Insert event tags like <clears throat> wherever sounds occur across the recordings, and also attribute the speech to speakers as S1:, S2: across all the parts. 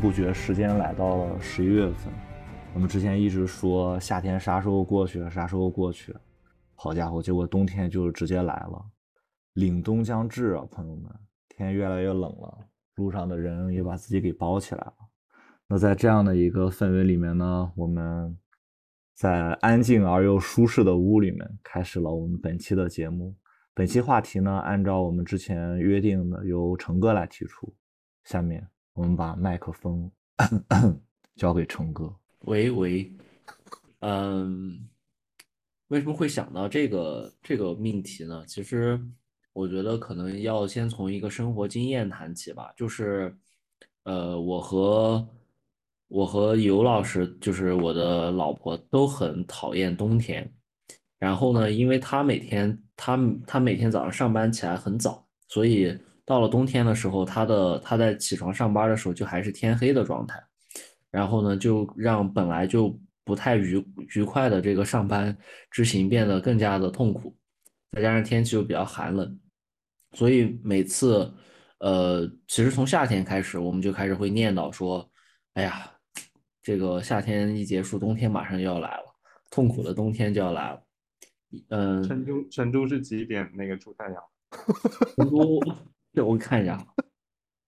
S1: 不觉时间来到了十一月份，我们之前一直说夏天啥时候过去，啥时候过去，好家伙，结果冬天就直接来了，凛冬将至啊，朋友们，天越来越冷了，路上的人也把自己给包起来了。那在这样的一个氛围里面呢，我们在安静而又舒适的屋里面开始了我们本期的节目。本期话题呢，按照我们之前约定的，由成哥来提出。下面我们把麦克风交给成哥。
S2: 喂喂，嗯，为什么会想到这个这个命题呢？其实我觉得可能要先从一个生活经验谈起吧。就是，呃，我和我和尤老师，就是我的老婆，都很讨厌冬天。然后呢，因为他每天他他每天早上上班起来很早，所以到了冬天的时候，他的他在起床上班的时候就还是天黑的状态。然后呢，就让本来就不太愉愉快的这个上班之行变得更加的痛苦。再加上天气又比较寒冷，所以每次，呃，其实从夏天开始，我们就开始会念叨说：“哎呀，这个夏天一结束，冬天马上就要来了，痛苦的冬天就要来了。”嗯，
S3: 成都成都是几点那个出太阳？<laughs>
S2: 成都，这我看一下。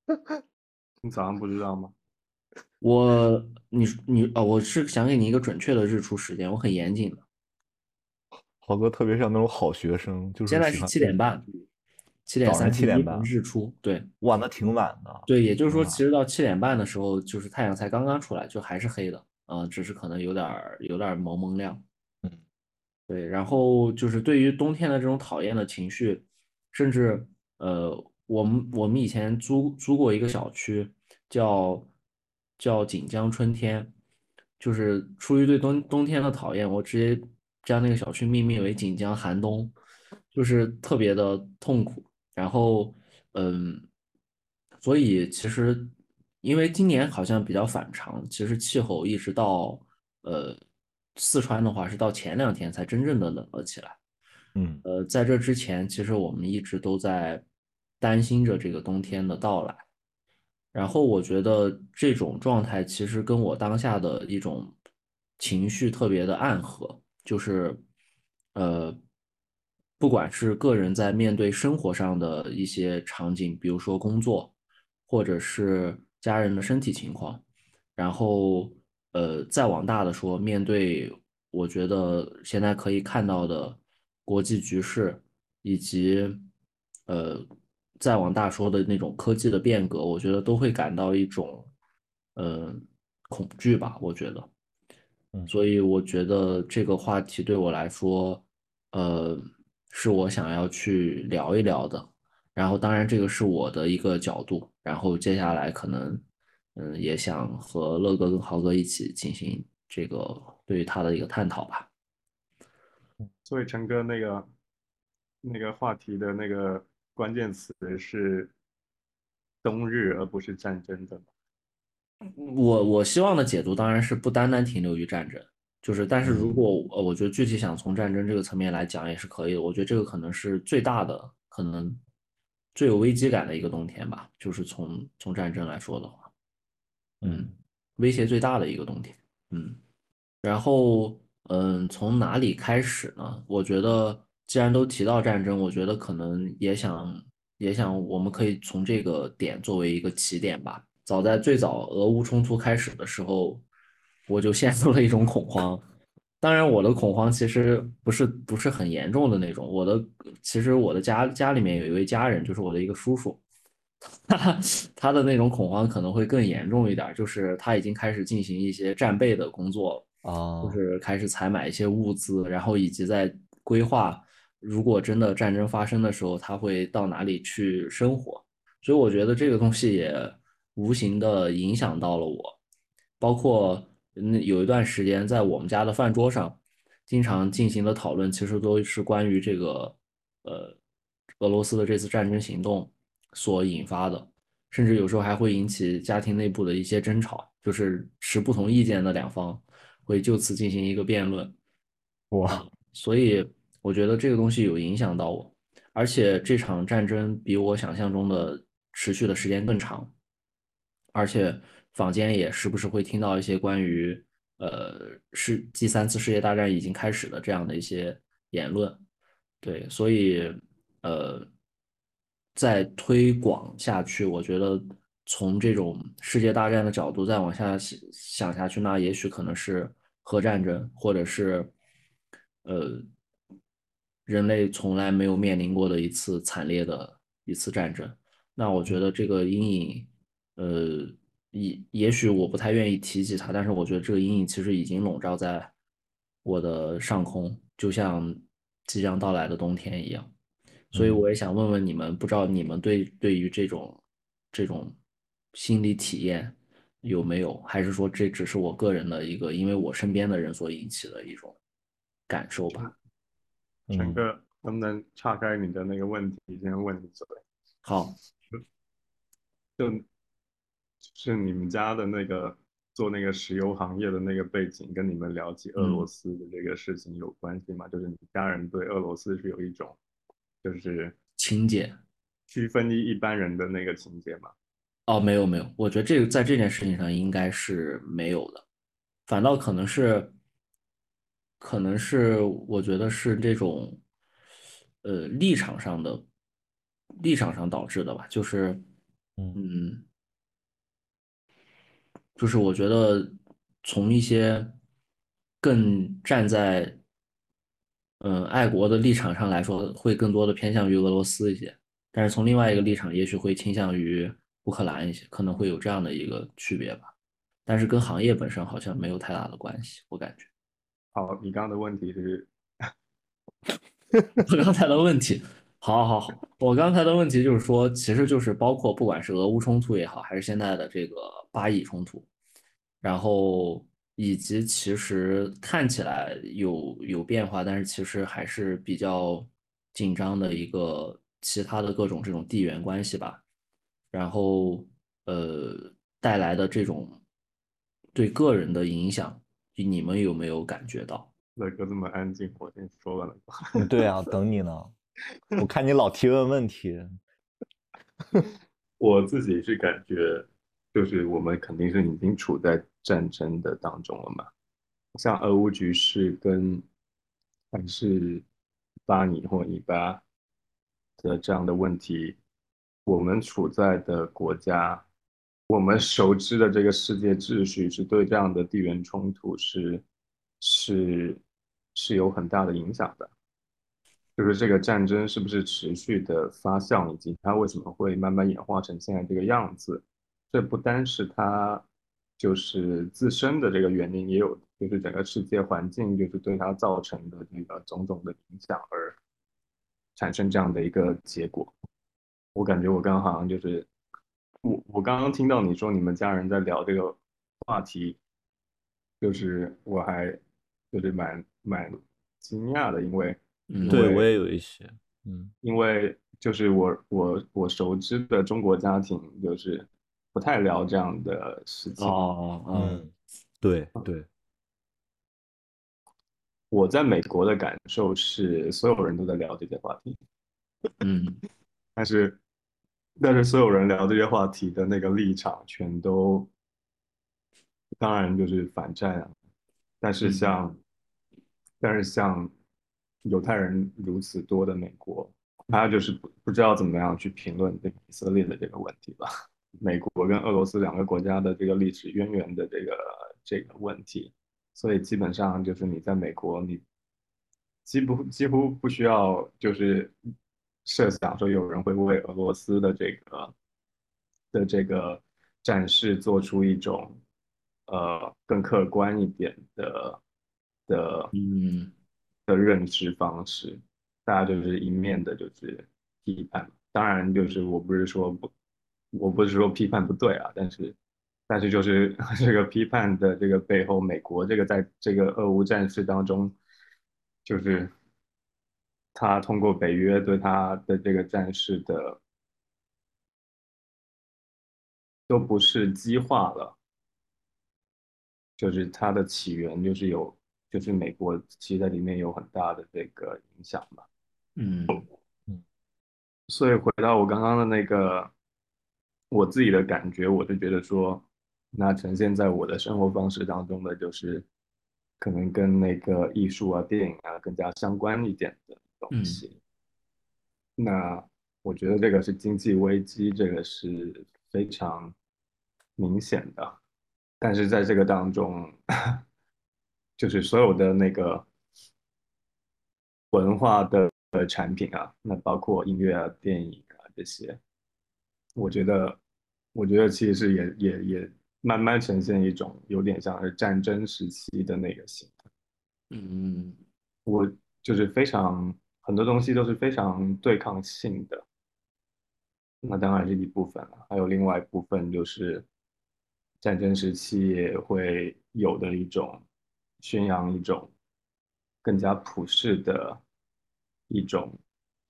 S2: <laughs>
S3: 你早上不知道吗？
S2: 我，你你哦，我是想给你一个准确的日出时间，我很严谨的。
S1: 豪哥特别像那种好学生，就是
S2: 现在是七点半，七点三
S1: 七点半
S2: 日出，对，
S1: 晚的挺晚的。
S2: 对，也就是说，其实到七点半的时候，就是太阳才刚刚出来，就还是黑的，嗯，只是可能有点有点蒙蒙亮。对，然后就是对于冬天的这种讨厌的情绪，甚至呃，我们我们以前租租过一个小区，叫叫锦江春天，就是出于对冬冬天的讨厌，我直接将那个小区命名为锦江寒冬，就是特别的痛苦。然后嗯，所以其实因为今年好像比较反常，其实气候一直到呃。四川的话是到前两天才真正的冷了起来，
S1: 嗯，
S2: 呃，在这之前，其实我们一直都在担心着这个冬天的到来。然后我觉得这种状态其实跟我当下的一种情绪特别的暗合，就是呃，不管是个人在面对生活上的一些场景，比如说工作，或者是家人的身体情况，然后。呃，再往大的说，面对我觉得现在可以看到的国际局势，以及呃，再往大说的那种科技的变革，我觉得都会感到一种呃恐惧吧。我觉得，所以我觉得这个话题对我来说，呃，是我想要去聊一聊的。然后，当然这个是我的一个角度。然后接下来可能。嗯，也想和乐哥跟豪哥一起进行这个对于他的一个探讨吧。
S3: 所以陈哥那个那个话题的那个关键词是冬日，而不是战争的。
S2: 我我希望的解读当然是不单单停留于战争，就是但是如果呃，我觉得具体想从战争这个层面来讲也是可以的。我觉得这个可能是最大的，可能最有危机感的一个冬天吧，就是从从战争来说的话。嗯，威胁最大的一个冬天，嗯，然后嗯，从哪里开始呢？我觉得既然都提到战争，我觉得可能也想也想，我们可以从这个点作为一个起点吧。早在最早俄乌冲突开始的时候，我就陷入了一种恐慌。当然，我的恐慌其实不是不是很严重的那种。我的其实我的家家里面有一位家人，就是我的一个叔叔。他他的那种恐慌可能会更严重一点，就是他已经开始进行一些战备的工作
S1: 啊，
S2: 就是开始采买一些物资，然后以及在规划，如果真的战争发生的时候，他会到哪里去生活。所以我觉得这个东西也无形的影响到了我，包括那有一段时间在我们家的饭桌上，经常进行的讨论，其实都是关于这个呃俄罗斯的这次战争行动。所引发的，甚至有时候还会引起家庭内部的一些争吵，就是持不同意见的两方会就此进行一个辩论。
S1: 哇，
S2: 所以我觉得这个东西有影响到我，而且这场战争比我想象中的持续的时间更长，而且坊间也时不时会听到一些关于呃是第三次世界大战已经开始的这样的一些言论，对，所以呃再推广下去，我觉得从这种世界大战的角度再往下想想下去，那也许可能是核战争，或者是呃人类从来没有面临过的一次惨烈的一次战争。那我觉得这个阴影，呃，也也许我不太愿意提起它，但是我觉得这个阴影其实已经笼罩在我的上空，就像即将到来的冬天一样。所以我也想问问你们，不知道你们对对于这种这种心理体验有没有，还是说这只是我个人的一个，因为我身边的人所引起的一种感受吧？
S3: 陈哥，能不能岔开你的那个问题，先问你嘴？
S2: 好，
S3: 就就是你们家的那个做那个石油行业的那个背景，跟你们了解俄罗斯的这个事情有关系吗？就是你家人对俄罗斯是有一种。就是
S2: 情节，
S3: 区分一一般人的那个情节吗？
S2: 哦，没有没有，我觉得这个在这件事情上应该是没有的，反倒可能是，可能是我觉得是这种，呃，立场上的，立场上导致的吧，就是，嗯，就是我觉得从一些更站在。嗯，爱国的立场上来说，会更多的偏向于俄罗斯一些，但是从另外一个立场，也许会倾向于乌克兰一些，可能会有这样的一个区别吧。但是跟行业本身好像没有太大的关系，我感觉。
S3: 好，你刚刚的问题是？
S2: 我刚才的问题，好，好，好，我刚才的问题就是说，其实就是包括不管是俄乌冲突也好，还是现在的这个巴以冲突，然后。以及其实看起来有有变化，但是其实还是比较紧张的一个其他的各种这种地缘关系吧。然后呃带来的这种对个人的影响，你们有没有感觉到？
S3: 乐哥这么安静，我先说完了。
S1: 对啊，<laughs> 等你呢。我看你老提问问题。<laughs>
S3: 我自己是感觉。就是我们肯定是已经处在战争的当中了嘛，像俄乌局势跟还是巴尼或以巴的这样的问题，我们处在的国家，我们熟知的这个世界秩序是对这样的地缘冲突是是是有很大的影响的，就是这个战争是不是持续的发酵，以及它为什么会慢慢演化成现在这个样子。这不单是它就是自身的这个原因，也有就是整个世界环境就是对它造成的这个种种的影响而产生这样的一个结果。我感觉我刚刚好像就是我我刚刚听到你说你们家人在聊这个话题，就是我还就是蛮蛮惊讶的，因为
S1: 对我也有一些嗯，
S3: 因为就是我我我熟知的中国家庭就是。不太聊这样的事情。
S2: 哦，
S1: 嗯，对对。
S3: 我在美国的感受是，所有人都在聊这些话题，
S2: 嗯，<laughs>
S3: 但是但是所有人聊这些话题的那个立场，全都当然就是反战啊。但是像但是像犹太人如此多的美国，他就是不不知道怎么样去评论这个以色列的这个问题吧。<laughs> 美国跟俄罗斯两个国家的这个历史渊源的这个这个问题，所以基本上就是你在美国，你几乎几乎不需要就是设想说有人会为俄罗斯的这个的这个战事做出一种呃更客观一点的的
S2: 嗯
S3: 的认知方式，大家就是一面的就是批判，当然就是我不是说不。我不是说批判不对啊，但是，但是就是 <laughs> 这个批判的这个背后，美国这个在这个俄乌战事当中，就是他通过北约对他的这个战事的，都不是激化了，就是它的起源就是有，就是美国其实在里面有很大的这个影响嘛，
S2: 嗯嗯，
S3: 所以回到我刚刚的那个。我自己的感觉，我就觉得说，那呈现在我的生活方式当中的就是可能跟那个艺术啊、电影啊更加相关一点的东西。那我觉得这个是经济危机，这个是非常明显的。但是在这个当中，<laughs> 就是所有的那个文化的产品啊，那包括音乐啊、电影啊这些，我觉得，我觉得其实是也也也慢慢呈现一种有点像是战争时期的那个形态。
S2: 嗯，
S3: 我就是非常很多东西都是非常对抗性的。那当然是一部分了，还有另外一部分就是战争时期也会有的一种宣扬一种更加普世的一种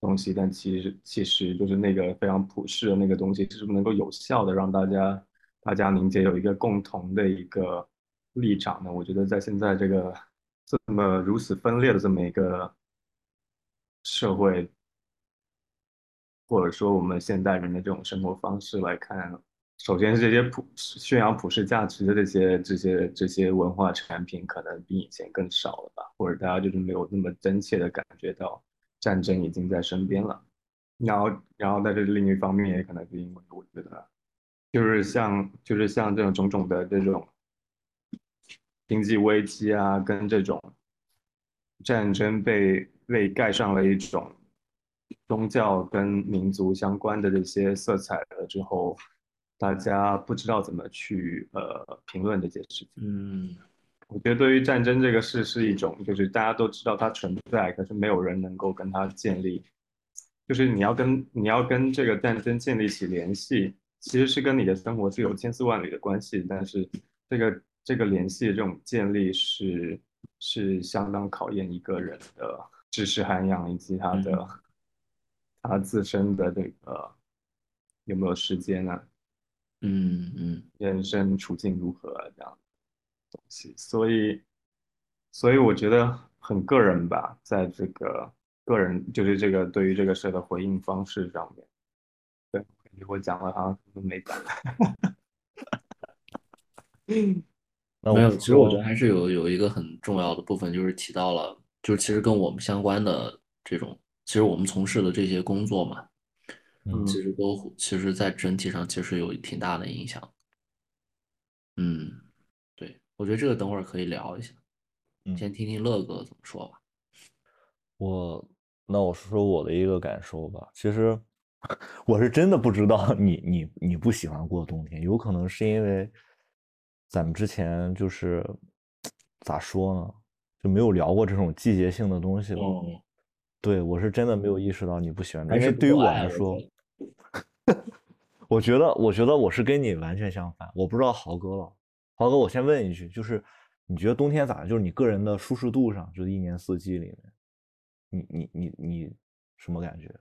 S3: 东西，但其实其实就是那个非常普世的那个东西，是不是能够有效的让大家大家凝结有一个共同的一个立场呢？我觉得在现在这个这么如此分裂的这么一个社会。或者说我们现代人的这种生活方式来看，首先是这些普宣扬普世价值的这些这些这些文化产品，可能比以前更少了吧？或者大家就是没有那么真切的感觉到战争已经在身边了。然后，然后但是另一方面也可能是因为我觉得，就是像就是像这种种种的这种经济危机啊，跟这种战争被被盖上了一种。宗教跟民族相关的这些色彩了之后，大家不知道怎么去呃评论这件事情。
S2: 嗯，
S3: 我觉得对于战争这个事是一种，就是大家都知道它存在，可是没有人能够跟它建立，就是你要跟你要跟这个战争建立起联系，其实是跟你的生活是有千丝万缕的关系，但是这个这个联系这种建立是是相当考验一个人的知识涵养以及他的。<laughs> 他自身的这个有没有时间呢？
S2: 嗯嗯，
S3: 人生处境如何这样东西，所以所以我觉得很个人吧，在这个个人就是这个对于这个事的回应方式上面，对，我讲了好像没讲。<laughs>
S2: 没有，其实我觉得还是有有一个很重要的部分，就是提到了，就是其实跟我们相关的这种。其实我们从事的这些工作嘛，
S1: 嗯，
S2: 其实都其实，在整体上其实有挺大的影响。嗯，对，我觉得这个等会儿可以聊一下。
S1: 嗯，
S2: 先听听乐哥怎么说吧。
S1: 我那我说说我的一个感受吧。其实我是真的不知道你你你不喜欢过冬天，有可能是因为咱们之前就是咋说呢，就没有聊过这种季节性的东西了。对，我是真的没有意识到你不喜欢，因为对于我来说，<laughs> 我觉得，我觉得我是跟你完全相反。我不知道豪哥了，豪哥，我先问一句，就是你觉得冬天咋？就是你个人的舒适度上，就是一年四季里面，你你你你什么感觉？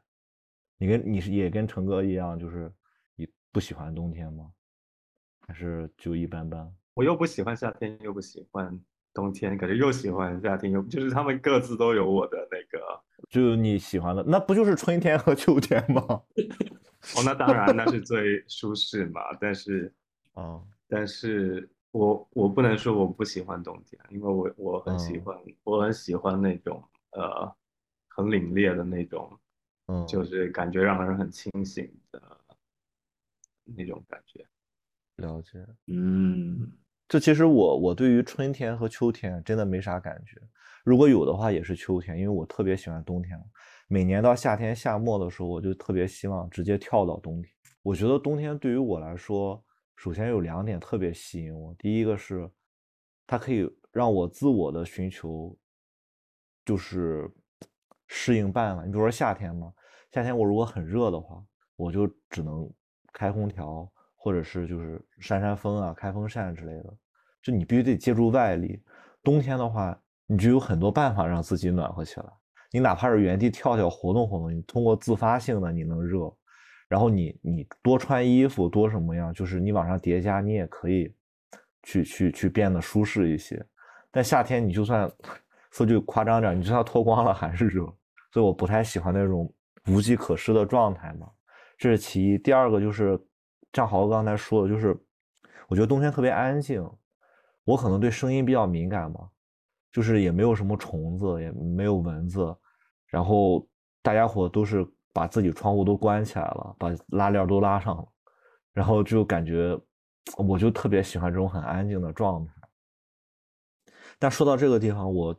S1: 你跟你是也跟成哥一样，就是你不喜欢冬天吗？还是就一般般？
S3: 我又不喜欢夏天，又不喜欢冬天，可是又喜欢夏天，又就是他们各自都有我的那个。
S1: 就你喜欢的，那不就是春天和秋天吗？<laughs>
S3: 哦，那当然，那是最舒适嘛。但是，<laughs>
S1: 啊，
S3: 但是我我不能说我不喜欢冬天，因为我我很喜欢，我很喜欢那种呃很凛冽的那种，
S1: 嗯，
S3: 就是感觉让人很清醒的那种感觉。
S1: 了解，
S2: 嗯，
S1: 这其实我我对于春天和秋天真的没啥感觉。如果有的话，也是秋天，因为我特别喜欢冬天。每年到夏天夏末的时候，我就特别希望直接跳到冬天。我觉得冬天对于我来说，首先有两点特别吸引我。第一个是，它可以让我自我的寻求，就是适应办法。你比如说夏天嘛，夏天我如果很热的话，我就只能开空调，或者是就是扇扇风啊，开风扇之类的。就你必须得借助外力。冬天的话，你就有很多办法让自己暖和起来。你哪怕是原地跳跳、活动活动，你通过自发性的你能热，然后你你多穿衣服多什么样，就是你往上叠加，你也可以去去去变得舒适一些。但夏天你就算说句夸张点，你就算脱光了还是热，所以我不太喜欢那种无计可施的状态嘛。这是其一。第二个就是，像豪刚才说的，就是我觉得冬天特别安静，我可能对声音比较敏感吧，就是也没有什么虫子，也没有蚊子，然后大家伙都是把自己窗户都关起来了，把拉链都拉上了，然后就感觉我就特别喜欢这种很安静的状态。但说到这个地方，我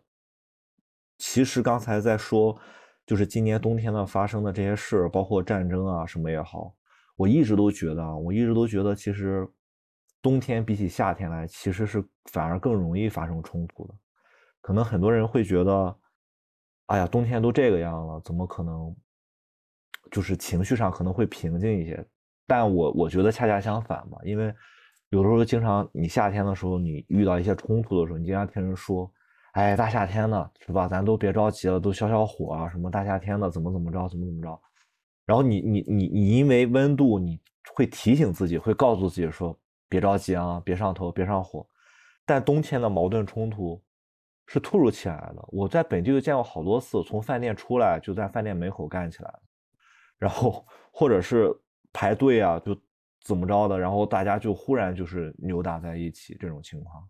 S1: 其实刚才在说，就是今年冬天的发生的这些事，包括战争啊什么也好，我一直都觉得啊，我一直都觉得，其实冬天比起夏天来，其实是反而更容易发生冲突的。可能很多人会觉得，哎呀，冬天都这个样了，怎么可能？就是情绪上可能会平静一些。但我我觉得恰恰相反吧，因为。有的时候，经常你夏天的时候，你遇到一些冲突的时候，你经常听人说：“哎，大夏天的，是吧？咱都别着急了，都消消火啊，什么大夏天的，怎么怎么着，怎么怎么着。”然后你你你你因为温度，你会提醒自己，会告诉自己说：“别着急啊，别上头，别上火。”但冬天的矛盾冲突是突如其来的。我在本地就见过好多次，从饭店出来就在饭店门口干起来，然后或者是排队啊，就。怎么着的，然后大家就忽然就是扭打在一起这种情况，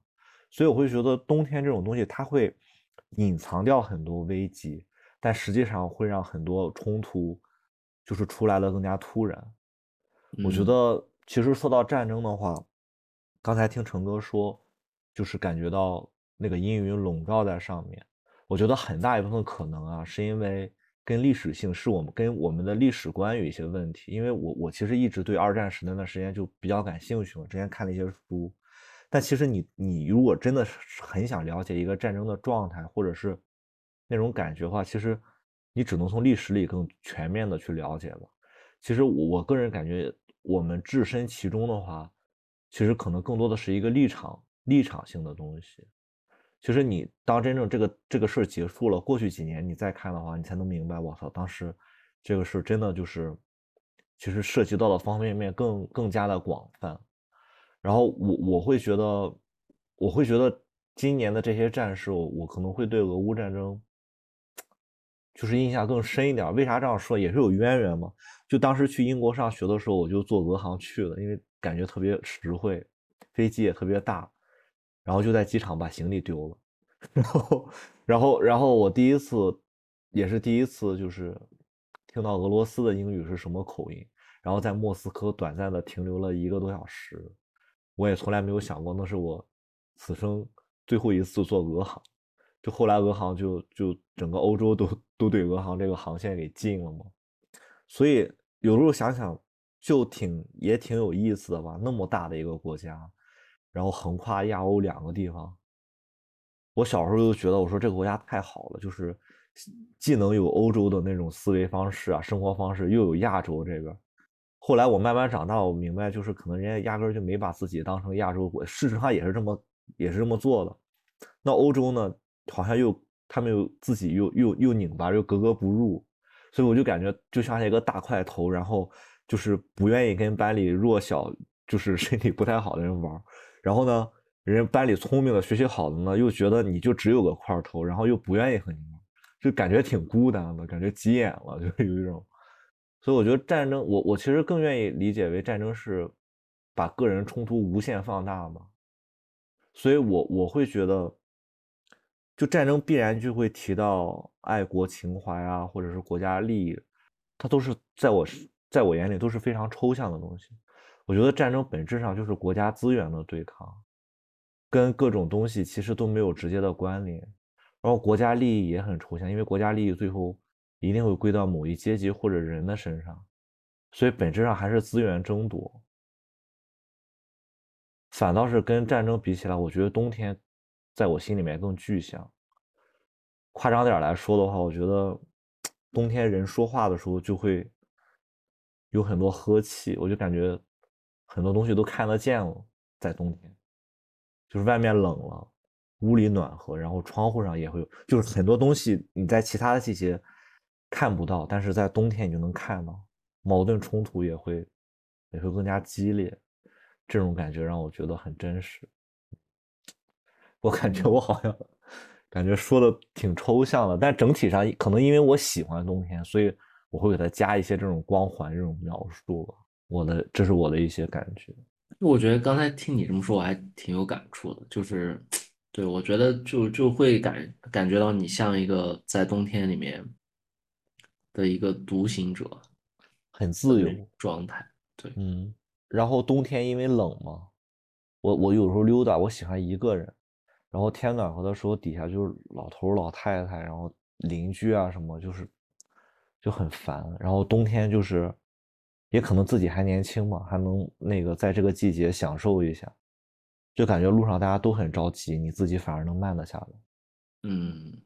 S1: 所以我会觉得冬天这种东西它会隐藏掉很多危机，但实际上会让很多冲突就是出来的更加突然。我觉得其实说到战争的话，刚才听成哥说，就是感觉到那个阴云笼罩在上面，我觉得很大一部分可能啊是因为。跟历史性是我们跟我们的历史观有一些问题，因为我我其实一直对二战时那段时间就比较感兴趣嘛，之前看了一些书，但其实你你如果真的是很想了解一个战争的状态或者是那种感觉的话，其实你只能从历史里更全面的去了解了。其实我个人感觉，我们置身其中的话，其实可能更多的是一个立场立场性的东西。其实你当真正这个这个事儿结束了，过去几年你再看的话，你才能明白，我操，当时这个事真的就是，其实涉及到的方方面面更更加的广泛。然后我我会觉得，我会觉得今年的这些战事，我可能会对俄乌战争就是印象更深一点。为啥这样说？也是有渊源嘛。就当时去英国上学的时候，我就坐俄航去了，因为感觉特别实惠，飞机也特别大。然后就在机场把行李丢了，<laughs> 然后，然后，然后我第一次，也是第一次，就是听到俄罗斯的英语是什么口音。然后在莫斯科短暂的停留了一个多小时，我也从来没有想过那是我此生最后一次坐俄航。就后来俄航就就整个欧洲都都对俄航这个航线给禁了嘛。所以有时候想想就挺也挺有意思的吧，那么大的一个国家。然后横跨亚欧两个地方，我小时候就觉得，我说这个国家太好了，就是既能有欧洲的那种思维方式啊、生活方式，又有亚洲这个。后来我慢慢长大，我明白，就是可能人家压根就没把自己当成亚洲国，事实上也是这么也是这么做的。那欧洲呢，好像又他们又自己又又又拧巴，又格格不入，所以我就感觉就像一个大块头，然后就是不愿意跟班里弱小，就是身体不太好的人玩。然后呢，人家班里聪明的、学习好的呢，又觉得你就只有个块头，然后又不愿意和你玩，就感觉挺孤单的，感觉急眼了，<laughs> 就有一种。所以我觉得战争，我我其实更愿意理解为战争是把个人冲突无限放大嘛。所以我我会觉得，就战争必然就会提到爱国情怀啊，或者是国家利益，它都是在我在我眼里都是非常抽象的东西。我觉得战争本质上就是国家资源的对抗，跟各种东西其实都没有直接的关联。然后国家利益也很抽象，因为国家利益最后一定会归到某一阶级或者人的身上，所以本质上还是资源争夺。反倒是跟战争比起来，我觉得冬天在我心里面更具象。夸张点来说的话，我觉得冬天人说话的时候就会有很多呵气，我就感觉。很多东西都看得见了，在冬天，就是外面冷了，屋里暖和，然后窗户上也会有，就是很多东西你在其他的季节看不到，但是在冬天你就能看到，矛盾冲突也会也会更加激烈，这种感觉让我觉得很真实。我感觉我好像感觉说的挺抽象的，但整体上可能因为我喜欢冬天，所以我会给它加一些这种光环这种描述吧。我的这是我的一些感觉，
S2: 我觉得刚才听你这么说，我还挺有感触的，就是对我觉得就就会感感觉到你像一个在冬天里面的一个独行者
S1: 很自由
S2: 状态。对，
S1: 嗯，然后冬天因为冷嘛，我我有时候溜达，我喜欢一个人，然后天暖和的时候，底下就是老头老太太，然后邻居啊什么，就是就很烦。然后冬天就是，也可能自己还年轻嘛，还能那个在这个季节享受一下，就感觉路上大家都很着急，你自己反而能慢得下来。
S2: 嗯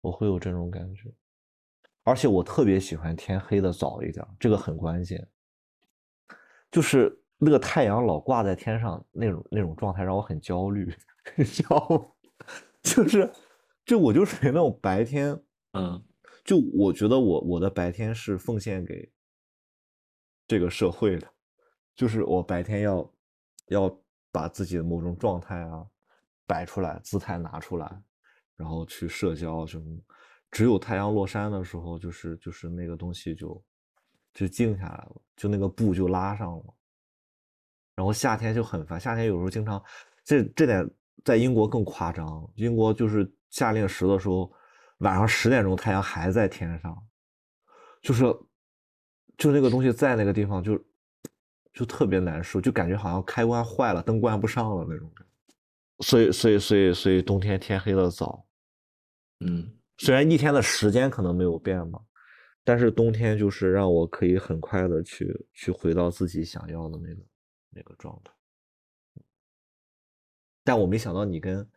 S1: 我会有这种感觉，而且我特别喜欢天黑的早一点，这个很关键。就是那个太阳老挂在天上那种那种状态让我很焦虑，你知道吗？<laughs> 就是，就我就属于那种白天，
S2: 嗯
S1: 就我觉得我我的白天是奉献给这个社会的，就是我白天要要把自己的某种状态啊摆出来，姿态拿出来，然后去社交什么。只有太阳落山的时候，就是就是那个东西就就静下来了，就那个布就拉上了。然后夏天就很烦，夏天有时候经常，这这点在英国更夸张。英国就是夏令时的时候，晚上十点钟太阳还在天上，就是就那个东西在那个地方就就特别难受，就感觉好像开关坏了，灯关不上了那种。所以所以所以所以冬天天黑的早，
S2: 嗯
S1: 虽然一天的时间可能没有变嘛，但是冬天就是让我可以很快的去去回到自己想要的那个那个状态。但我没想到你跟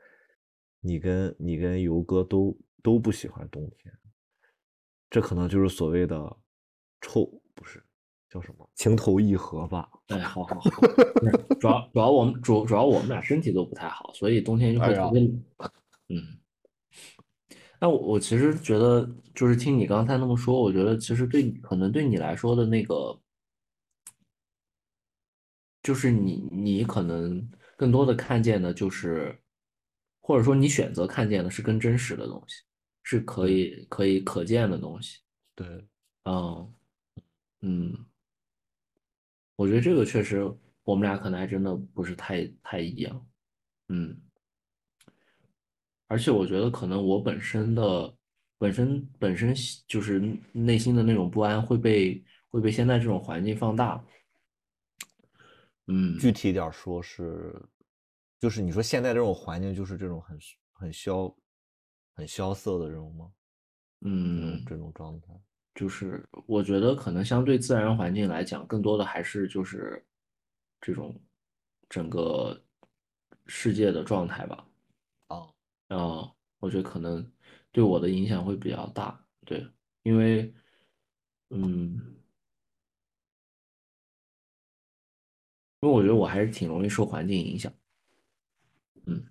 S1: 你跟你跟游哥都都不喜欢冬天，这可能就是所谓的臭不是叫什么情投意合吧？
S2: 哎，好好好，<laughs> 主要主要我们主主要我们俩身体都不太好，所以冬天就会特别冷。嗯，那我我其实觉得，就是听你刚才那么说，我觉得其实对你可能对你来说的那个，就是你你可能更多的看见的就是，或者说你选择看见的是更真实的东西，是可以可以可见的东西。
S1: 对，
S2: 嗯嗯，我觉得这个确实，我们俩可能还真的不是太太一样。嗯，而且我觉得可能我本身的本身本身就是内心的那种不安会被会被现在这种环境放大。嗯，
S1: 具体点说是，就是你说现在这种环境就是这种很很萧很萧瑟的这种吗？
S2: 嗯，
S1: 这种状态。
S2: 就是我觉得可能相对自然环境来讲，更多的还是就是这种整个世界的状态吧。
S1: 啊，
S2: 嗯，我觉得可能对我的影响会比较大，对，因为，嗯，因为我觉得我还是挺容易受环境影响，嗯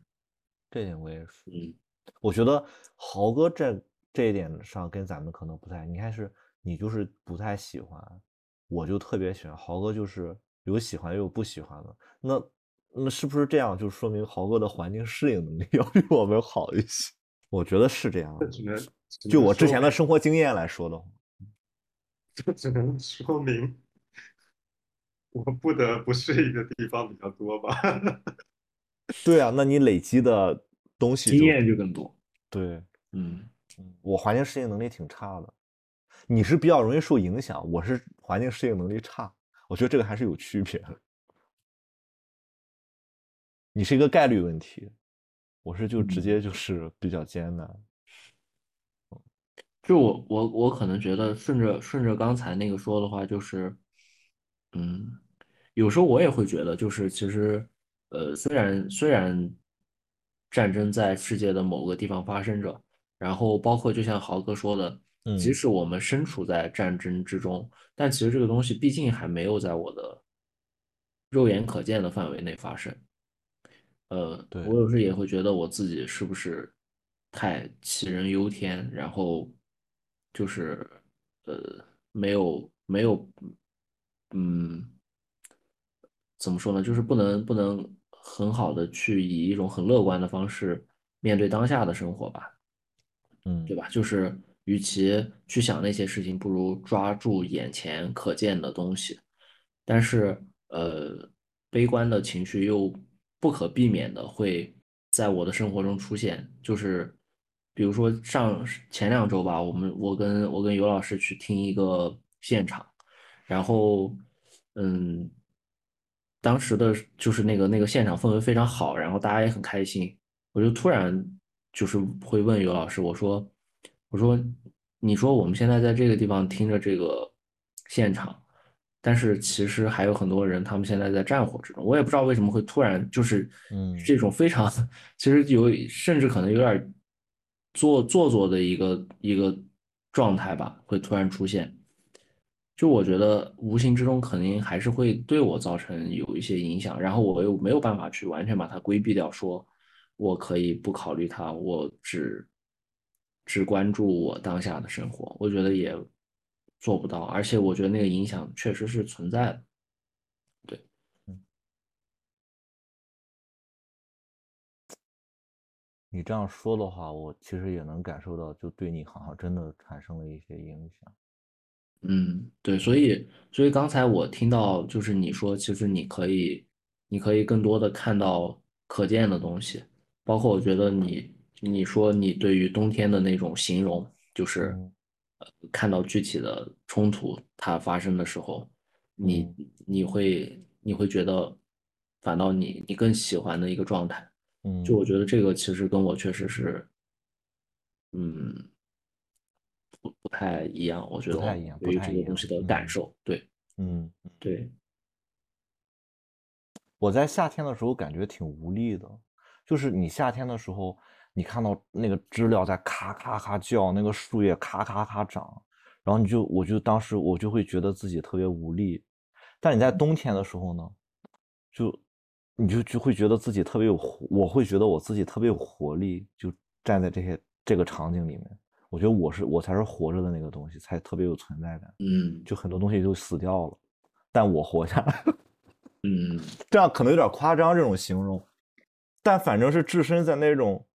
S1: 这点我也是。
S2: 嗯
S1: 我觉得豪哥这这一点上跟咱们可能不太，你看是你就是不太喜欢，我就特别喜欢，豪哥就是有喜欢又有不喜欢的。那那是不是这样就说明豪哥的环境适应能力 <laughs> 要比我们好一些？我觉得是这样就我之前的生活经验来说的话，
S3: 这 <laughs> 只能说明我不得不适应的地方比较多吧。<laughs>
S1: 对啊，那你累积的东西
S2: 经验就更多，
S1: 对，
S2: 嗯
S1: 嗯我环境适应能力挺差的，你是比较容易受影响，我是环境适应能力差，我觉得这个还是有区别的。你是一个概率问题，我是就直接就是 <laughs> 比较艰难。
S2: 就我我我可能觉得顺着顺着刚才那个说的话，就是，嗯，有时候我也会觉得，就是其实，呃，虽然虽然战争在世界的某个地方发生着，然后包括就像豪哥说的，即
S1: 嗯
S2: 使我们身处在战争之中，但其实这个东西毕竟还没有在我的肉眼可见的范围内发生。呃，我有时也会觉得我自己是不是太杞人忧天，然后就是呃没有没有，嗯，怎么说呢？就是不能不能很好的去以一种很乐观的方式面对当下的生活吧，
S1: 嗯，
S2: 对吧？就是与其去想那些事情，不如抓住眼前可见的东西。但是呃悲观的情绪又不可避免的会在我的生活中出现，就是比如说上前两周吧，我们我跟我跟尤老师去听一个现场，然后嗯，当时的就是那个那个现场氛围非常好，然后大家也很开心，我就突然就是会问尤老师，我说我说你说我们现在在这个地方听着这个现场。但是其实还有很多人，他们现在在战火之中。我也不知道为什么会突然就是
S1: 嗯
S2: 这种非常，其实有甚至可能有点做做作的一个一个状态吧，会突然出现。就我觉得无形之中肯定还是会对我造成有一些影响，然后我又没有办法去完全把它规避掉，说我可以不考虑它，我只只关注我当下的生活。我觉得也。做不到，而且我觉得那个影响确实是存在的。对，
S1: 你这样说的话，我其实也能感受到，就对你好像真的产生了一些影响。
S2: 嗯，对，所以，所以刚才我听到就是你说，其实你可以，你可以更多的看到可见的东西，包括我觉得你，你说你对于冬天的那种形容，就是。看到具体的冲突它发生的时候，你你会你会觉得，反倒你你更喜欢的一个状态，
S1: 嗯，
S2: 就我觉得这个其实跟我确实是，嗯，不不太一样，我觉得不太一样对于这个东西的感受，对，
S1: 嗯，
S2: 对。
S1: 我在夏天的时候感觉挺无力的，就是你夏天的时候。你看到那个知了在咔咔咔叫，那个树叶咔咔咔长，然后你就，我就当时我就会觉得自己特别无力。但你在冬天的时候呢，就你就就会觉得自己特别有活，我会觉得我自己特别有活力，就站在这些这个场景里面，我觉得我是我才是活着的那个东西，才特别有存在感。
S2: 嗯，
S1: 就很多东西就死掉了，但我活下来。<laughs>
S2: 嗯，
S1: 这样可能有点夸张这种形容，但反正是置身在那种。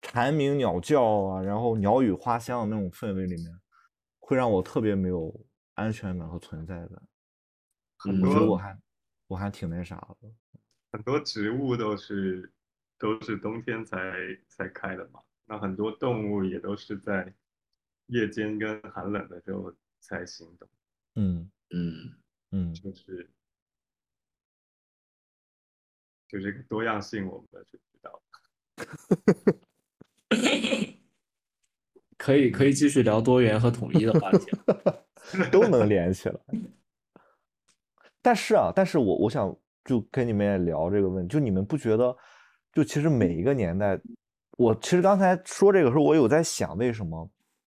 S1: 蝉鸣鸟叫啊，然后鸟语花香的那种氛围里面，会让我特别没有安全感和存在感。
S3: 很
S1: 多我还我还挺那啥的。
S3: 很多植物都是都是冬天才才开的嘛，那很多动物也都是在夜间跟寒冷的时候才行动。
S1: 嗯
S2: 嗯
S1: 嗯，
S3: 就是就这个多样性，我们是知道。<laughs>
S2: 可以可以继续聊多元和统一的话题，<laughs>
S1: 都能连起来。但是啊，但是我我想就跟你们也聊这个问题，就你们不觉得，就其实每一个年代，我其实刚才说这个时候，我有在想，为什么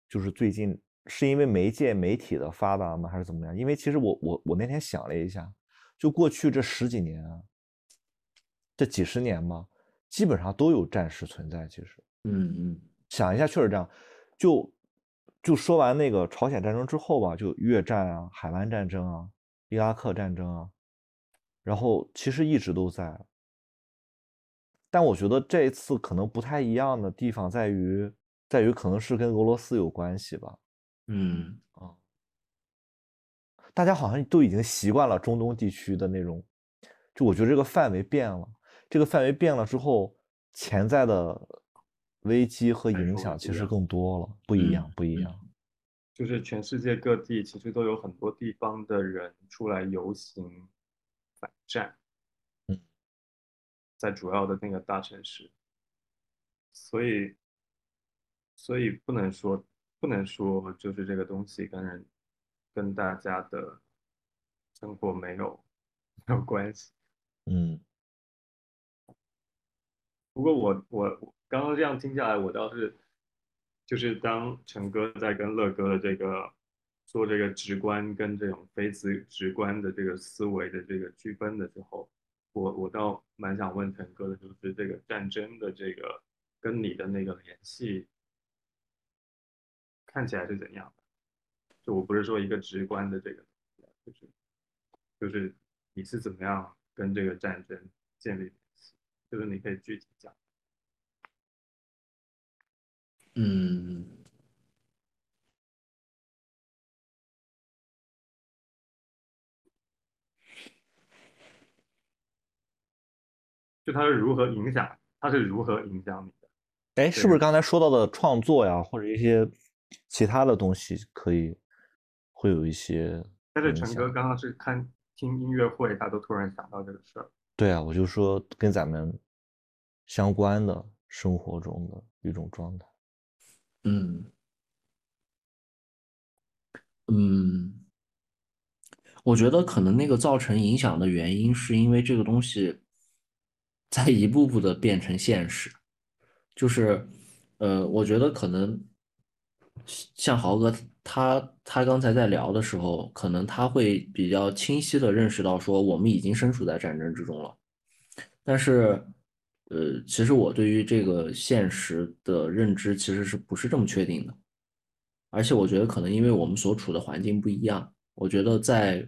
S1: 就是最近是因为媒介媒体的发达吗，还是怎么样？因为其实我我我那天想了一下，就过去这十几年啊，这几十年嘛。基本上都有战事存在，其实，
S2: 嗯嗯，
S1: 想一下，确实这样。就就说完那个朝鲜战争之后吧，就越战啊、海湾战争啊、伊拉克战争啊，然后其实一直都在。但我觉得这一次可能不太一样的地方在于，在于可能是跟俄罗斯有关系吧。
S2: 嗯
S1: 啊，大家好像都已经习惯了中东地区的那种，就我觉得这个范围变了。这个范围变了之后，潜在的危机和影响其实更多了，不一样，不一样。
S3: 就是全世界各地其实都有很多地方的人出来游行反战，
S1: 嗯，
S3: 在主要的那个大城市，所以，所以不能说不能说就是这个东西跟人跟大家的生活没有没有关系，
S1: 嗯。
S3: 不过我我刚刚这样听下来，我倒是就是当陈哥在跟乐哥的这个做这个直观跟这种非直直观的这个思维的这个区分的时候，我我倒蛮想问腾哥的，就是这个战争的这个跟你的那个联系看起来是怎样的？就我不是说一个直观的这个，就是就是你是怎么样跟这个战争建立联系？就是你可以具体讲。
S2: 嗯，
S3: 就它是如何影响，它是如何影响你的？
S1: 哎，是不是刚才说到的创作呀，或者一些其他的东西，可以会有一些？
S3: 但是陈哥刚刚是看听音乐会，他都突然想到这个事儿。
S1: 对啊，我就说跟咱们相关的生活中的一种状态。
S2: 嗯嗯，我觉得可能那个造成影响的原因，是因为这个东西在一步步的变成现实。就是，呃，我觉得可能像豪哥他他刚才在聊的时候，可能他会比较清晰的认识到说，我们已经身处在战争之中了。但是，呃，其实我对于这个现实的认知其实是不是这么确定的？而且我觉得可能因为我们所处的环境不一样，我觉得在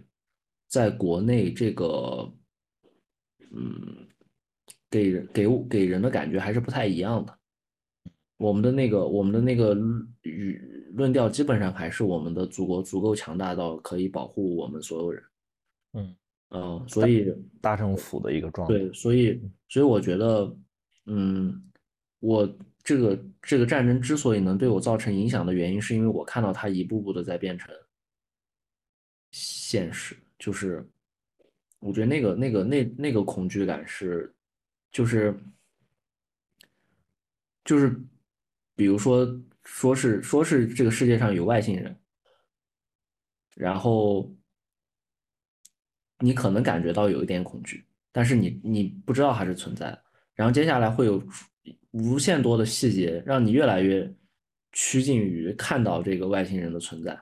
S2: 在国内这个，嗯。给人给给人的感觉还是不太一样的。我们的那个我们的那个语论调基本上还是我们的祖国足够强大到可以保护我们所有人。
S1: 嗯
S2: 嗯，所以
S1: 大政府的一个状态。
S2: 对，所以所以我觉得，嗯，我这个这个战争之所以能对我造成影响的原因，是因为我看到它一步步的在变成现实。就是我觉得那个那个那那个恐惧感是。就是就是，比如说，说是说是这个世界上有外星人，然后你可能感觉到有一点恐惧，但是你你不知道它是存在的。然后接下来会有无限多的细节，让你越来越趋近于看到这个外星人的存在。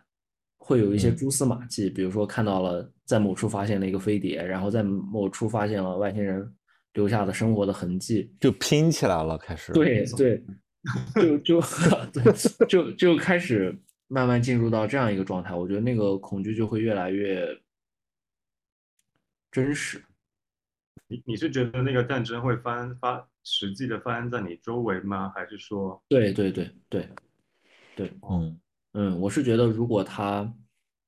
S2: 会有一些蛛丝马迹，比如说看到了在某处发现了一个飞碟，然后在某处发现了外星人。留下的生活的痕迹
S1: 就拼起来了，开始
S2: 对对，就就对就就开始慢慢进入到这样一个状态。我觉得那个恐惧就会越来越真实。
S3: 你你是觉得那个战争会发发实际的发生在你周围吗？还是说？
S2: 对对对对对，嗯嗯，我是觉得如果它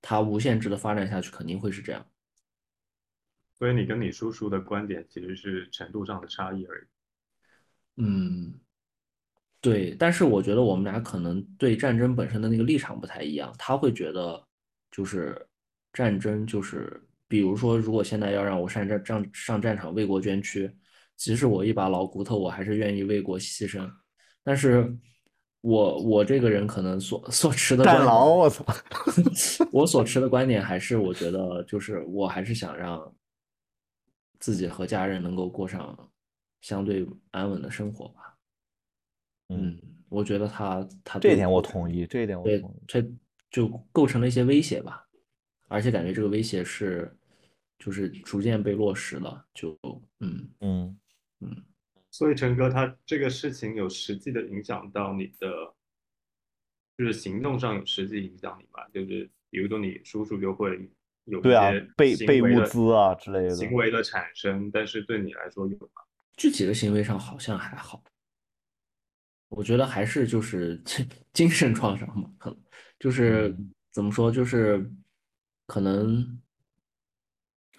S2: 它无限制的发展下去，肯定会是这样。
S3: 所以你跟你叔叔的观点其实是程度上的差异而已。
S2: 嗯，对，但是我觉得我们俩可能对战争本身的那个立场不太一样。他会觉得，就是战争就是，比如说，如果现在要让我上战上上战场为国捐躯，即使我一把老骨头，我还是愿意为国牺牲。但是，我我这个人可能所所持的
S1: 战狼，我操，<laughs>
S2: 我所持的观点还是，我觉得就是我还是想让。自己和家人能够过上相对安稳的生活吧。嗯，我觉得他他
S1: 这一点我同意，这一点我同意。
S2: 这就构成了一些威胁吧，而且感觉这个威胁是就是逐渐被落实了。就嗯
S1: 嗯
S2: 嗯。
S3: 所以陈哥，他这个事情有实际的影响到你的，就是行动上有实际影响你吧？就是比如说你叔叔就会。有
S1: 对啊，备备物资啊之类的
S3: 行为的产生，但是对你来说有吗？
S2: 具体的行为上好像还好，我觉得还是就是精 <laughs> 神创伤嘛，可能就是怎么说，就是可能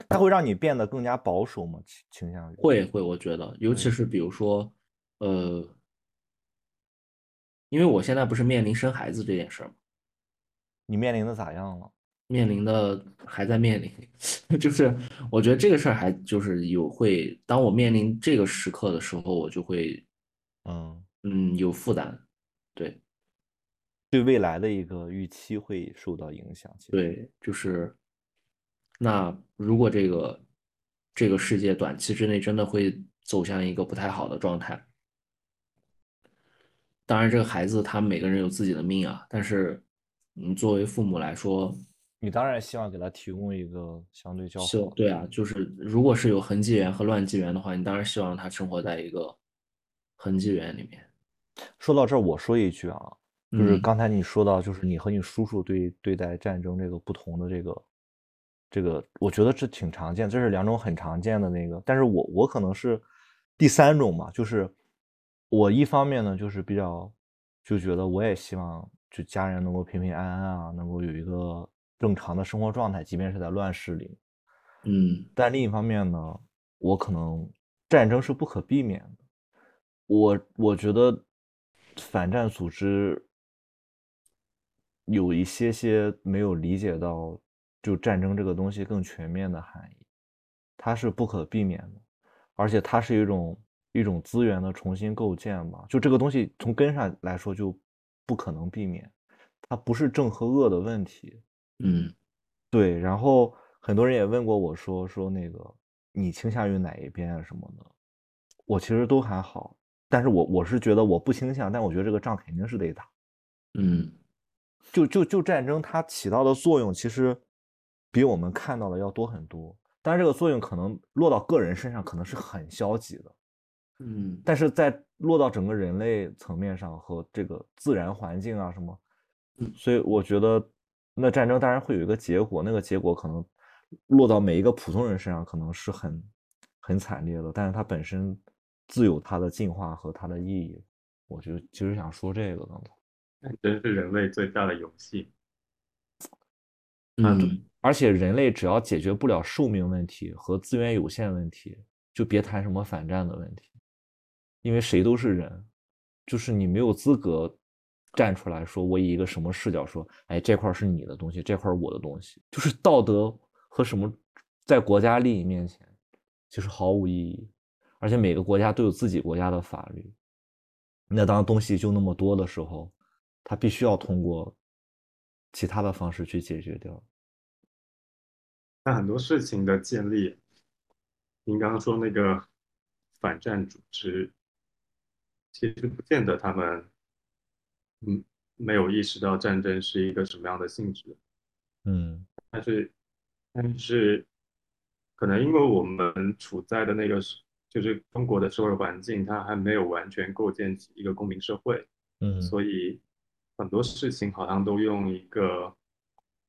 S1: 它会让你变得更加保守嘛，倾倾向于
S2: 会会，我觉得，尤其是比如说，呃，因为我现在不是面临生孩子这件事儿吗？
S1: 你面临的咋样了？
S2: 面临的还在面临，<laughs> 就是我觉得这个事儿还就是有会，当我面临这个时刻的时候，我就会，
S1: 嗯
S2: 嗯有负担，对，
S1: 对未来的一个预期会受到影响。
S2: 对，就是，那如果这个这个世界短期之内真的会走向一个不太好的状态，当然这个孩子他每个人有自己的命啊，但是你作为父母来说。
S1: 你当然希望给他提供一个相对较好。
S2: 对啊，就是如果是有痕迹源和乱纪元的话，你当然希望他生活在一个痕迹源里面。
S1: 说到这儿，我说一句啊，就是刚才你说到，就是你和你叔叔对对待战争这个不同的这个这个，我觉得这挺常见，这是两种很常见的那个。但是我我可能是第三种嘛，就是我一方面呢，就是比较就觉得我也希望就家人能够平平安安啊，能够有一个。正常的生活状态，即便是在乱世里，
S2: 嗯，
S1: 但另一方面呢，我可能战争是不可避免的。我我觉得反战组织有一些些没有理解到，就战争这个东西更全面的含义，它是不可避免的，而且它是一种一种资源的重新构建吧。就这个东西从根上来说就不可能避免，它不是正和恶的问题。
S2: 嗯，
S1: 对。然后很多人也问过我说说那个你倾向于哪一边啊什么的，我其实都还好，但是我我是觉得我不倾向，但我觉得这个仗肯定是得打。
S2: 嗯，
S1: 就就就战争它起到的作用，其实比我们看到的要多很多。但是这个作用可能落到个人身上，可能是很消极的。
S2: 嗯，
S1: 但是在落到整个人类层面上和这个自然环境啊什么，所以我觉得那战争当然会有一个结果，那个结果可能落到每一个普通人身上，可能是很很惨烈的。但是它本身自有它的进化和它的意义。我就其实想说这个刚才。
S3: 战争是人类最大的游戏。
S2: 嗯，
S1: 而且人类只要解决不了寿命问题和资源有限问题，就别谈什么反战的问题，因为谁都是人，就是你没有资格站出来说，我以一个什么视角说，哎，这块是你的东西，这块我的东西，就是道德和什么，在国家利益面前，就是毫无意义。而且每个国家都有自己国家的法律，那当东西就那么多的时候，他必须要通过其他的方式去解决掉。
S3: 那很多事情的建立，您刚刚说那个反战组织，其实不见得他们，嗯，没有意识到战争是一个什么样的性质，
S1: 嗯，
S3: 但是，但是，可能因为我们处在的那个是，就是中国的社会环境，它还没有完全构建起一个公民社会，
S1: 嗯，
S3: 所以很多事情好像都用一个，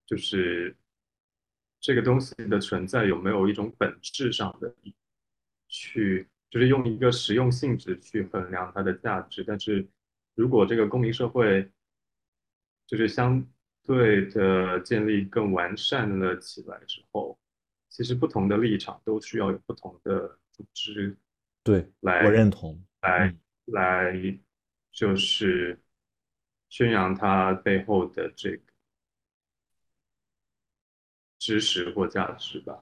S3: 就是这个东西的存在有没有一种本质上的去，就是用一个实用性质去衡量它的价值。但是如果这个公民社会就是相对的建立更完善了起来之后，其实不同的立场都需要有不同的组织，
S1: 对，
S3: 来
S1: 我认同，
S3: 来
S1: 嗯
S3: 来就是宣扬它背后的这个知识或价值吧。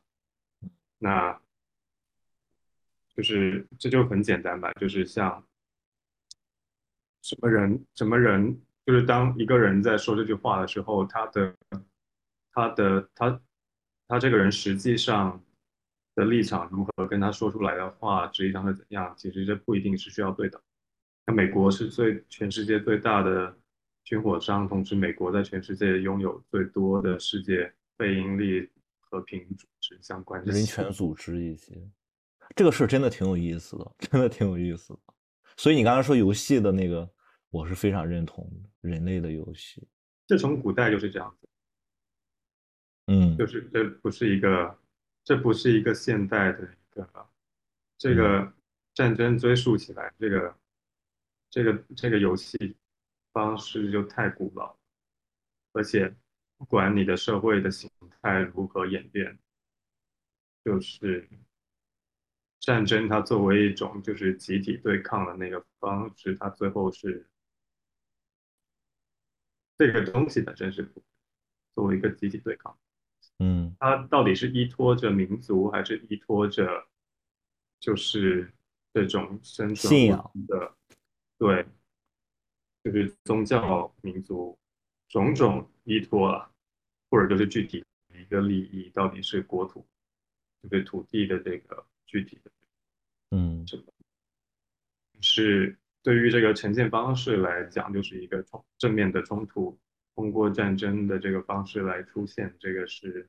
S3: 那就是这就很简单吧，就是像什么人什么人，就是当一个人在说这句话的时候，他的他的他他这个人实际上的立场如何，跟他说出来的话实际上是怎样，其实这不一定是需要对等。那美国是最全世界最大的军火商，同时美国在全世界拥有最多的世界非营利和平组织相关的
S1: 人权组织一些，这个事真的挺有意思的，真的挺有意思的。所以你刚才说游戏的那个，我是非常认同的，人类的游戏，
S3: 这从古代就是这样子，
S1: 嗯，
S3: 就是这不是一个，这不是一个现代的一个，这个战争追溯起来，这个这个这个游戏方式就太古老，而且不管你的社会的形态如何演变，就是战争它作为一种就是集体对抗的那个方式，它最后是这个东西本身是作为一个集体对抗。
S1: 嗯
S3: 它到底是依托着民族，还是依托着就是这种生存
S1: 信仰
S3: 的，对，就是宗教、民族种种依托啊，或者就是具体的一个利益，到底是国土，就是土地的这个具体的
S1: 嗯
S3: 是对于这个呈现方式来讲，就是一个冲正面的冲突，通过战争的这个方式来出现，这个是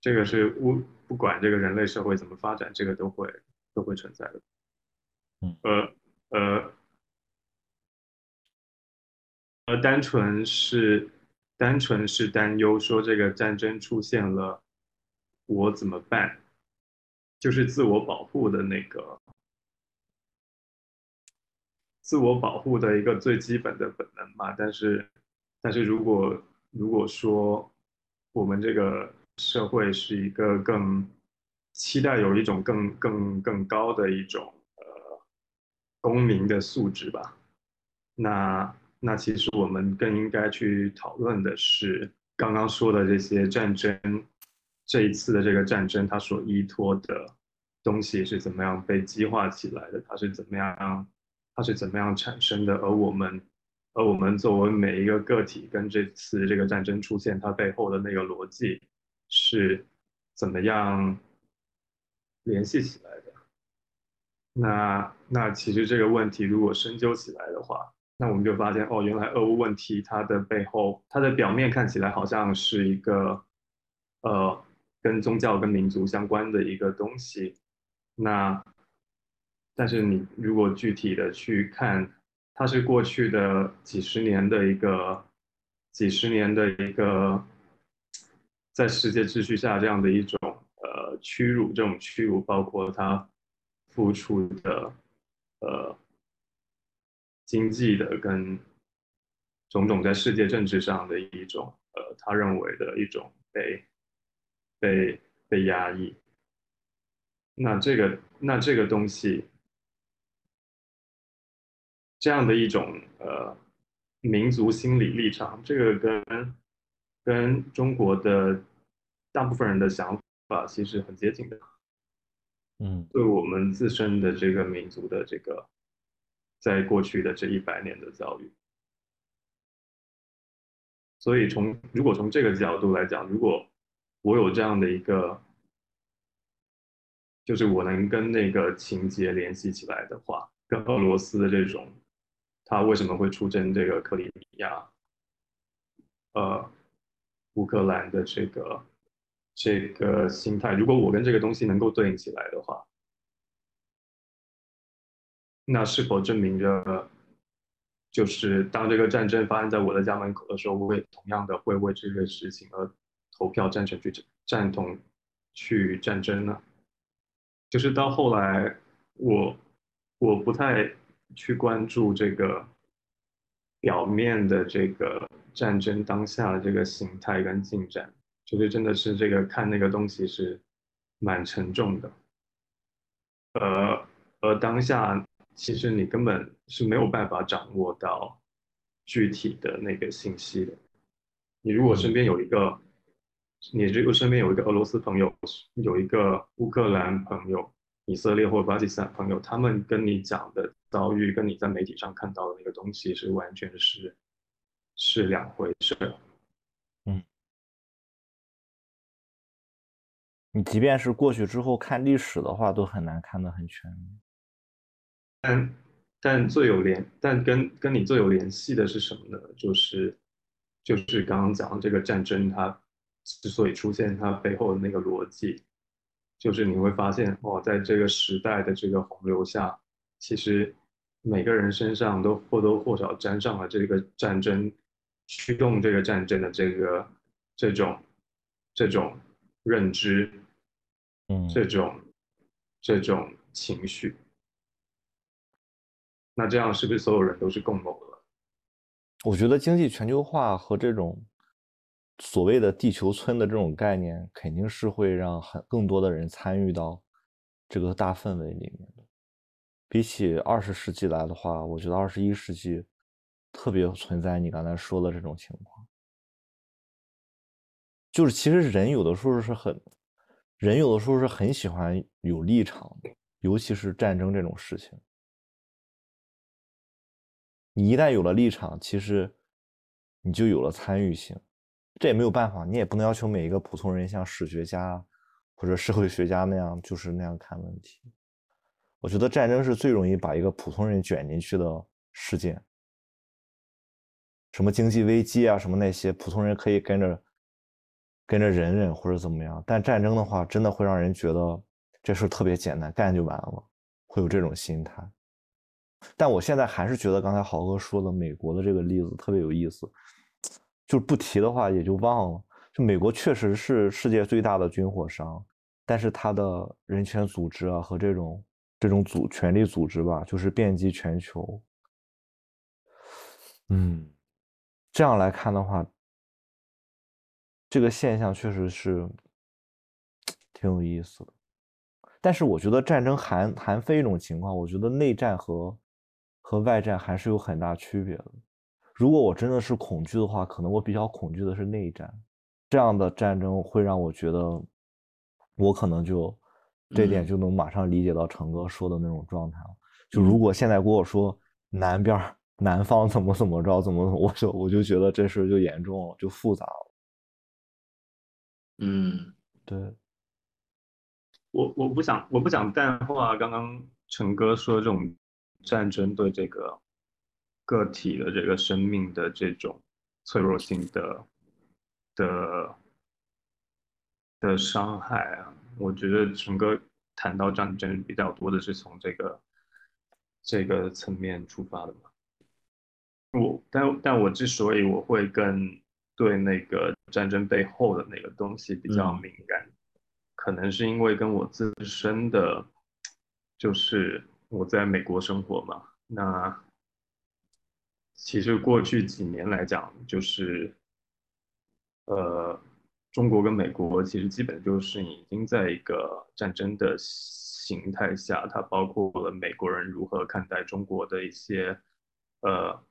S3: 这个是无不管这个人类社会怎么发展，这个都会都会存在的。
S1: 嗯
S3: 呃呃呃，单纯是单纯是担忧说这个战争出现了，我怎么办？就是自我保护的那个自我保护的一个最基本的本能嘛。但是，但是如果如果说我们这个社会是一个更期待有一种更更更高的一种呃公民的素质吧。那那其实我们更应该去讨论的是刚刚说的这些战争，这一次的这个战争它所依托的东西是怎么样被激化起来的？它是怎么样？它是怎么样产生的？而我们，而我们作为每一个个体，跟这次这个战争出现它背后的那个逻辑是怎么样联系起来的？那那其实这个问题如果深究起来的话，那我们就发现，哦，原来俄乌问题它的背后，它的表面看起来好像是一个，呃，跟宗教跟民族相关的一个东西。那，但是你如果具体的去看，它是过去的几十年的一个，几十年的一个，在世界秩序下这样的一种呃屈辱，这种屈辱包括它付出的，呃。经济的跟种种在世界政治上的一种呃，他认为的一种被被被压抑。那这个那这个东西，这样的一种呃民族心理立场，这个跟跟中国的大部分人的想法其实很接近的。
S1: 嗯，
S3: 对我们自身的这个民族的这个。在过去的这一百年的遭遇，所以从如果从这个角度来讲，如果我有这样的一个，就是我能跟那个情节联系起来的话，跟俄罗斯的这种，他为什么会出征这个克里米亚，呃，乌克兰的这个这个心态，如果我跟这个东西能够对应起来的话。那是否证明着，就是当这个战争发生在我的家门口的时候，我也同样的会为这个事情而投票赞成去赞同去战争呢？就是到后来，我我不太去关注这个表面的这个战争当下的这个形态跟进展，就是真的是这个看那个东西是蛮沉重的，呃，而当下。其实你根本是没有办法掌握到具体的那个信息的。你如果身边有一个，你如果身边有一个俄罗斯朋友，有一个乌克兰朋友、以色列或巴基斯坦朋友，他们跟你讲的遭遇，跟你在媒体上看到的那个东西是完全是是两回事。
S1: 嗯，你即便是过去之后看历史的话，都很难看得很全面。
S3: 但但最有联，但跟跟你最有联系的是什么呢？就是就是刚刚讲的这个战争，它之所以出现，它背后的那个逻辑，就是你会发现，哦，在这个时代的这个洪流下，其实每个人身上都或多或少沾上了这个战争驱动这个战争的这个这种这种认知，
S1: 嗯，
S3: 这种这种情绪。那这样是不是所有人都是共谋了？
S1: 我觉得经济全球化和这种所谓的地球村的这种概念，肯定是会让很更多的人参与到这个大氛围里面的。比起二十世纪来的话，我觉得二十一世纪特别存在你刚才说的这种情况，就是其实人有的时候是很，人有的时候是很喜欢有立场的，尤其是战争这种事情。你一旦有了立场，其实你就有了参与性，这也没有办法，你也不能要求每一个普通人像史学家或者社会学家那样就是那样看问题。我觉得战争是最容易把一个普通人卷进去的事件，什么经济危机啊，什么那些普通人可以跟着跟着忍忍或者怎么样，但战争的话，真的会让人觉得这事特别简单，干就完了，会有这种心态。但我现在还是觉得刚才豪哥说的美国的这个例子特别有意思，就不提的话也就忘了。就美国确实是世界最大的军火商，但是它的人权组织啊和这种这种组权力组织吧，就是遍及全球。嗯，这样来看的话，这个现象确实是挺有意思的。但是我觉得战争韩韩非一种情况，我觉得内战和和外战还是有很大区别的。如果我真的是恐惧的话，可能我比较恐惧的是内战，这样的战争会让我觉得，我可能就这点就能马上理解到成哥说的那种状态了。就如果现在跟我说南边南方怎么怎么着，怎么怎么我就我就觉得这事就严重了，就复杂了。
S2: 嗯，
S1: 对。
S3: 我我不想我不想淡化刚刚陈哥说这种战争对这个个体的这个生命的这种脆弱性的的的伤害啊，我觉得陈哥谈到战争比较多的是从这个这个层面出发的嘛。我但但我之所以我会更对那个战争背后的那个东西比较敏感。可能是因为跟我自身的，就是我在美国生活嘛。那其实过去几年来讲，就是呃，中国跟美国其实基本就是已经在一个战争的形态下。它包括了美国人如何看待中国的一些呃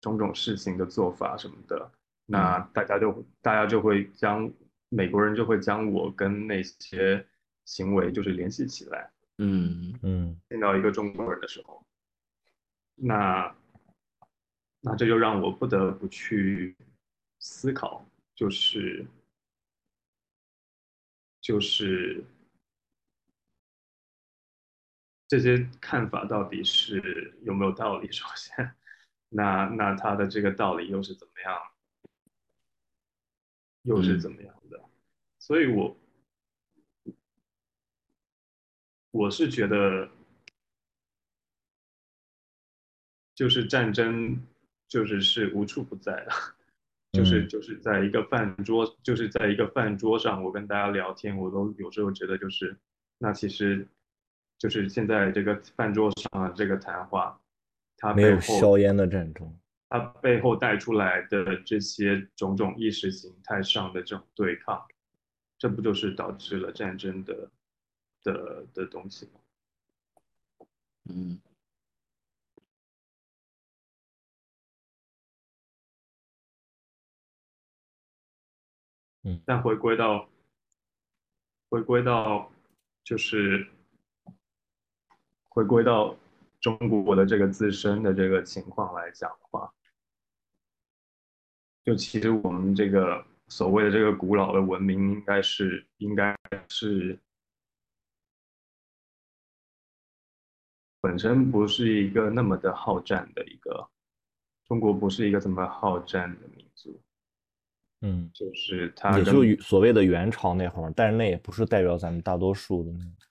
S3: 种种事情的做法什么的。那大家就大家就会将。美国人就会将我跟那些行为就是联系起来，
S2: 嗯
S1: 嗯，
S3: 见到一个中国人的时候，那那这就让我不得不去思考，就是就是这些看法到底是有没有道理？首先，那那他的这个道理又是怎么样？又是怎么样的？所以，我我是觉得，就是战争，就是是无处不在的，就是就是在一个饭桌，就是在一个饭桌上，我跟大家聊天，我都有时候觉得，就是那其实就是现在这个饭桌上的这个谈话，它
S1: 没有硝烟的战争。
S3: 它背后带出来的这些种种意识形态上的这种对抗，这不就是导致了战争的的的东西吗？
S1: 嗯，
S3: 但回归到回归到就是回归到中国的这个自身的这个情况来讲的话。就其实我们这个所谓的这个古老的文明，应该是应该是本身不是一个那么的好战的一个，中国不是一个这么好战的民族，
S1: 嗯，
S3: 就是他
S1: 也就所谓的元朝那会儿，但是那也不是代表咱们大多数的那个，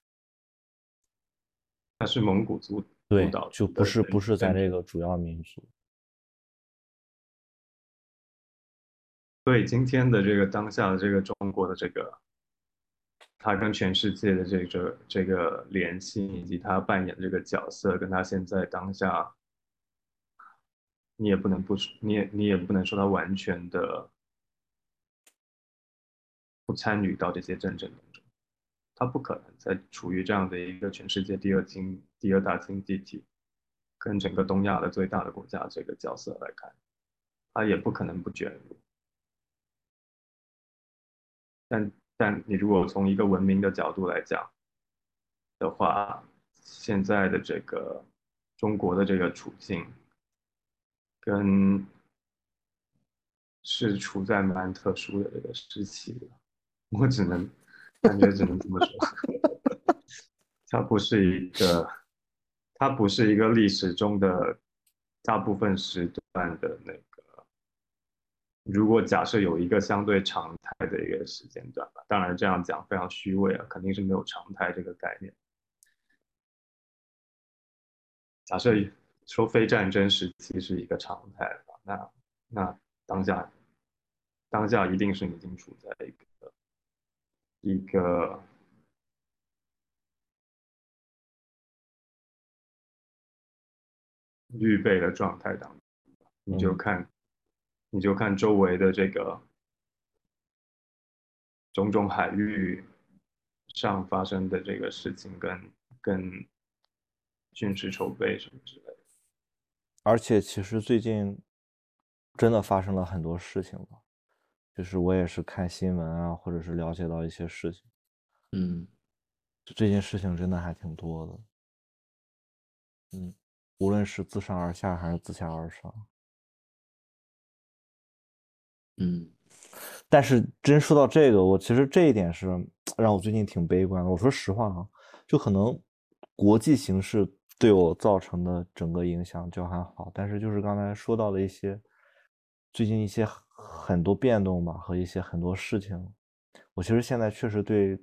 S3: 他是蒙古族
S1: 对，就不是不是咱这个主要民族。
S3: 所以今天的这个当下的这个中国的这个，他跟全世界的这个这个联系，以及他扮演的这个角色，跟他现在当下，你也不能不，你也你也不能说他完全的不参与到这些战争当中，他不可能在处于这样的一个全世界第二经第二大经济体，跟整个东亚的最大的国家这个角色来看，他也不可能不卷入。但但你如果从一个文明的角度来讲的话，现在的这个中国的这个处境，跟是处在蛮特殊的这个时期的，我只能感觉只能这么说，<laughs> 它不是一个，它不是一个历史中的大部分时段的那个。如果假设有一个相对常态的一个时间段吧，当然这样讲非常虚伪啊，肯定是没有常态这个概念。假设说非战争时期是一个常态的话，那那当下当下一定是已经处在一个一个预备的状态当中，你就看。你就看周围的这个种种海域上发生的这个事情跟跟军事筹备什么之类的。
S1: 而且其实最近真的发生了很多事情吧，就是我也是看新闻啊，或者是了解到一些事情，
S2: 嗯
S1: 这件事情真的还挺多的。嗯，无论是自上而下还是自下而上。
S2: 嗯
S1: 但是真说到这个，我其实这一点是 <tsk> 让我最近挺悲观的。我说实话啊，就可能国际形势对我造成的整个影响就还好，但是就是刚才说到的一些最近一些很很多变动吧，和一些很多事情，我其实现在确实对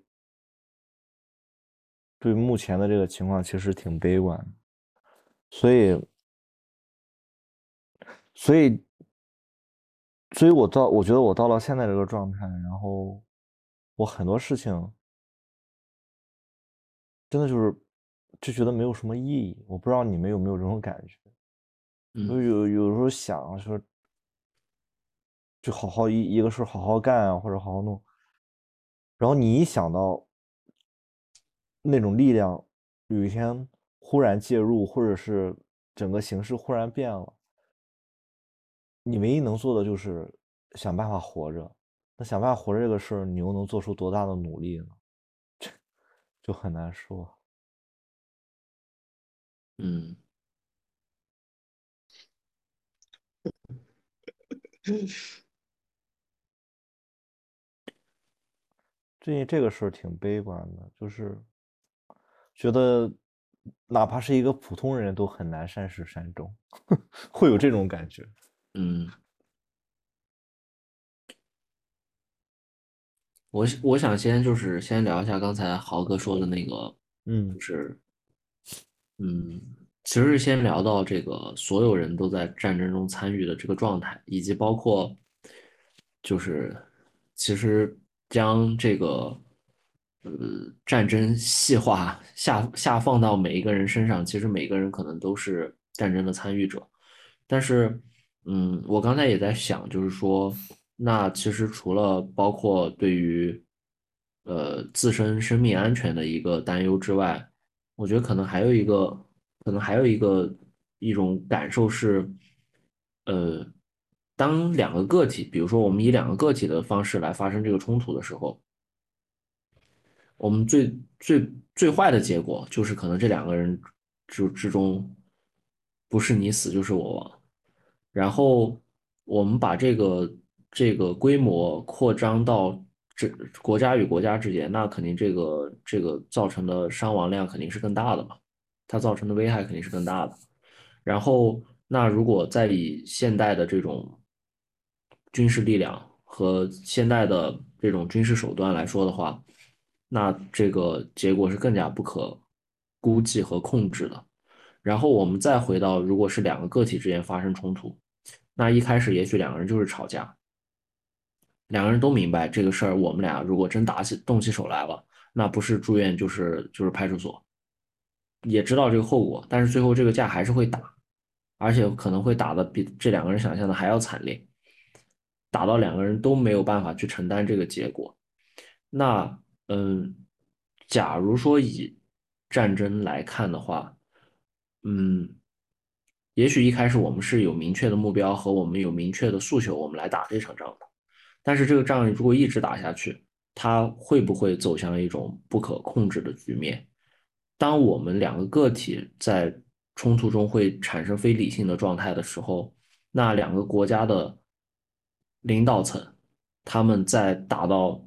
S1: 对目前的这个情况其实挺悲观，所以所以所以我到我觉得我到了现在这个状态，然后我很多事情真的就是就觉得没有什么意义。我不知道你们有没有这种感觉？就
S2: 嗯
S1: 有有时候想说，就好好一一个事好好干啊，或者好好弄，然后你一想到那种力量有一天忽然介入，或者是整个形势忽然变了，你唯一能做的就是想办法活着。那想办法活着这个事儿，你又能做出多大的努力呢？这就很难说。
S2: 嗯 <laughs>
S1: 最近这个事儿挺悲观的，就是觉得哪怕是一个普通人都很难善始善终，<laughs> 会有这种感觉。
S2: 嗯，我我想先就是先聊一下刚才豪哥说的那个，
S1: 嗯
S2: 就是嗯，其实是先聊到这个所有人都在战争中参与的这个状态，以及包括就是其实将这个呃战争细化下下放到每一个人身上，其实每个人可能都是战争的参与者。但是，嗯，我刚才也在想，就是说，那其实除了包括对于呃自身生命安全的一个担忧之外，我觉得可能还有一个，可能还有一个一种感受是，呃，当两个个体，比如说我们以两个个体的方式来发生这个冲突的时候，我们最最最坏的结果就是可能这两个人之之中，不是你死就是我亡。然后我们把这个这个规模扩张到这国家与国家之间，那肯定这个这个造成的伤亡量肯定是更大的嘛，它造成的危害肯定是更大的。然后，那如果再以现代的这种军事力量和现代的这种军事手段来说的话，那这个结果是更加不可估计和控制的。然后我们再回到，如果是两个个体之间发生冲突，那一开始也许两个人就是吵架，两个人都明白这个事儿，我们俩如果真打起动起手来了，那不是住院就是就是派出所，也知道这个后果，但是最后这个架还是会打，而且可能会打的比这两个人想象的还要惨烈，打到两个人都没有办法去承担这个结果。那嗯，假如说以战争来看的话，嗯，也许一开始我们是有明确的目标和我们有明确的诉求，我们来打这场仗的。但是这个仗如果一直打下去，它会不会走向一种不可控制的局面？当我们两个个体在冲突中会产生非理性的状态的时候，那两个国家的领导层，他们在打到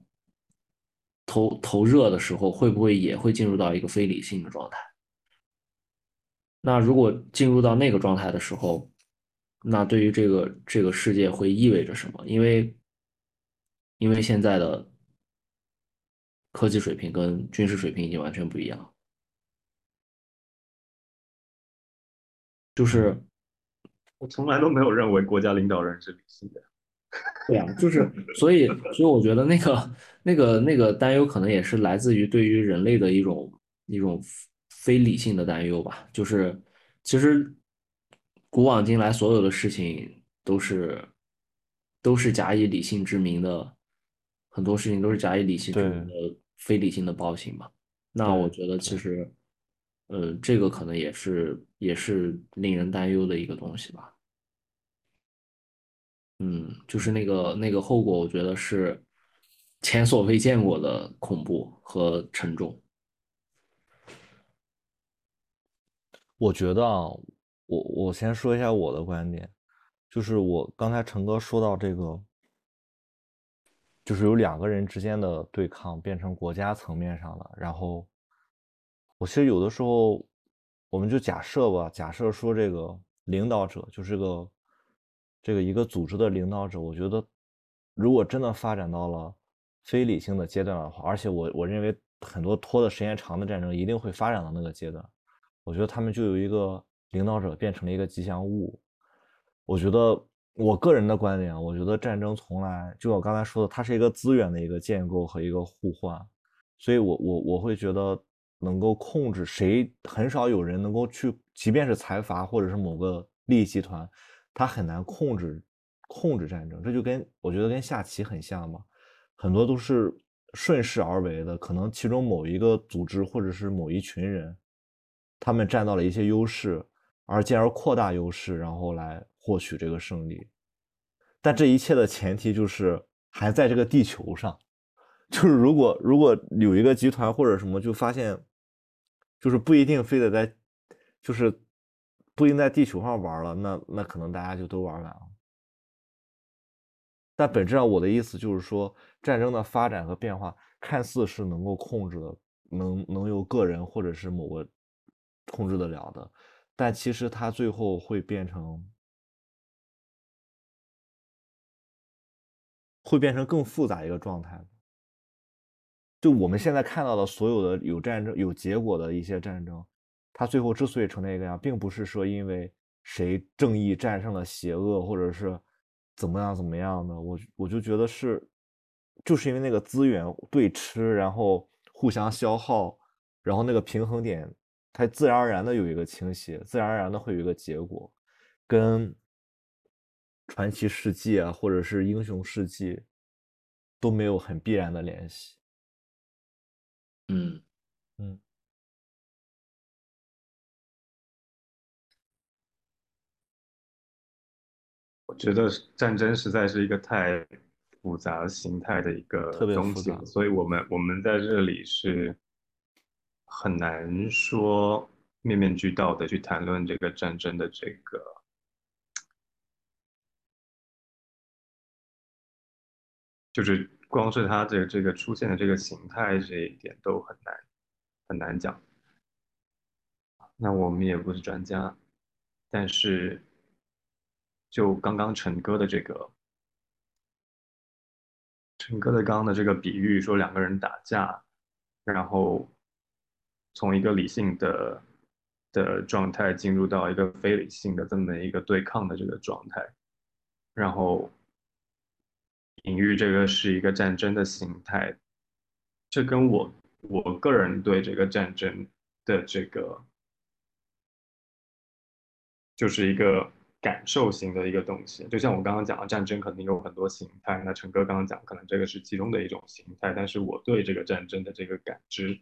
S2: 头头热的时候，会不会也会进入到一个非理性的状态？那如果进入到那个状态的时候，那对于这个这个世界会意味着什么？因为因为现在的科技水平跟军事水平已经完全不一样，就是
S3: 我从来都没有认为国家领导人是理性的。
S2: 对啊，就是所以所以我觉得那个那个那个担忧可能也是来自于对于人类的一种一种非理性的担忧吧。就是其实古往今来所有的事情都是都是假以理性之名的，很多事情都是假以理性之名的非理性的暴行嘛。那我觉得其实，呃，这个可能也是也是令人担忧的一个东西吧。嗯，就是那个那个后果，我觉得是前所未见过的恐怖和沉重。
S1: 我觉得啊，我我先说一下我的观点，就是我刚才陈哥说到这个，就是有两个人之间的对抗变成国家层面上了，然后我其实有的时候，我们就假设吧，假设说这个领导者就是个这个一个组织的领导者，我觉得如果真的发展到了非理性的阶段的话，而且我我认为很多拖的时间长的战争一定会发展到那个阶段。我觉得他们就有一个领导者变成了一个吉祥物。我觉得我个人的观点，我觉得战争从来就我刚才说的，它是一个资源的一个建构和一个互换。所以，我我我会觉得能够控制谁，很少有人能够去，即便是财阀或者是某个利益集团，他很难控制控制战争。这就跟我觉得跟下棋很像嘛，很多都是顺势而为的，可能其中某一个组织或者是某一群人。他们占到了一些优势，而进而扩大优势，然后来获取这个胜利。但这一切的前提就是还在这个地球上。<laughs> 就是如果如果有一个集团或者什么，就发现，就是不一定非得在，就是不应在地球上玩了，那那可能大家就都玩完了。但本质上，我的意思就是说，战争的发展和变化看似是能够控制的，能能由个人或者是某个。控制得了的，但其实它最后会变成，会变成更复杂一个状态。就我们现在看到的所有的有战争有结果的一些战争，它最后之所以成那个样，并不是说因为谁正义战胜了邪恶，或者是怎么样怎么样的。我我就觉得是，就是因为那个资源对吃，然后互相消耗，然后那个平衡点。它自然而然的有一个倾斜，自然而然的会有一个结果，跟传奇世纪啊，或者是英雄世纪都没有很必然的联系。
S2: 嗯
S1: 嗯，
S3: 我觉得战争实在是一个太复杂形态的一个东西，所以我们我们在这里是。很难说面面俱到的去谈论这个战争的这个，就是光是它的这个出现的这个形态这一点都很难很难讲。那我们也不是专家，但是就刚刚陈哥的这个，陈哥的刚刚的这个比喻，说两个人打架，然后。从一个理性的的状态进入到一个非理性的这么一个对抗的这个状态，然后隐喻这个是一个战争的形态，这跟我我个人对这个战争的这个就是一个感受型的一个东西，就像我刚刚讲的，战争肯定有很多形态，那陈哥刚刚讲可能这个是其中的一种形态，但是我对这个战争的这个感知。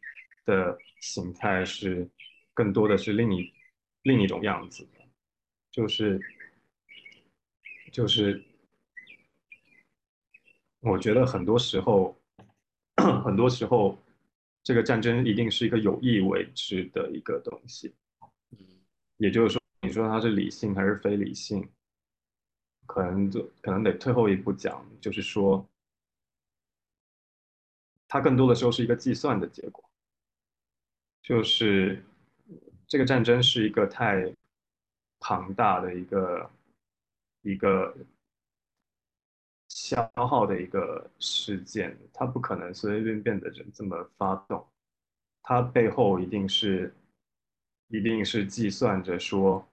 S3: 的形态是更多的是另一另一种样子，就是就是我觉得很多时候 <clears throat> 很多时候这个战争一定是一个有意为之的一个东西，也就是说，你说它是理性还是非理性，可能就可能得退后一步讲，就是说它更多的时候是一个计算的结果。就是这个战争是一个太庞大的一个一个消耗的一个事件，它不可能随随便便的人这么发动，它背后一定是一定是计算着说，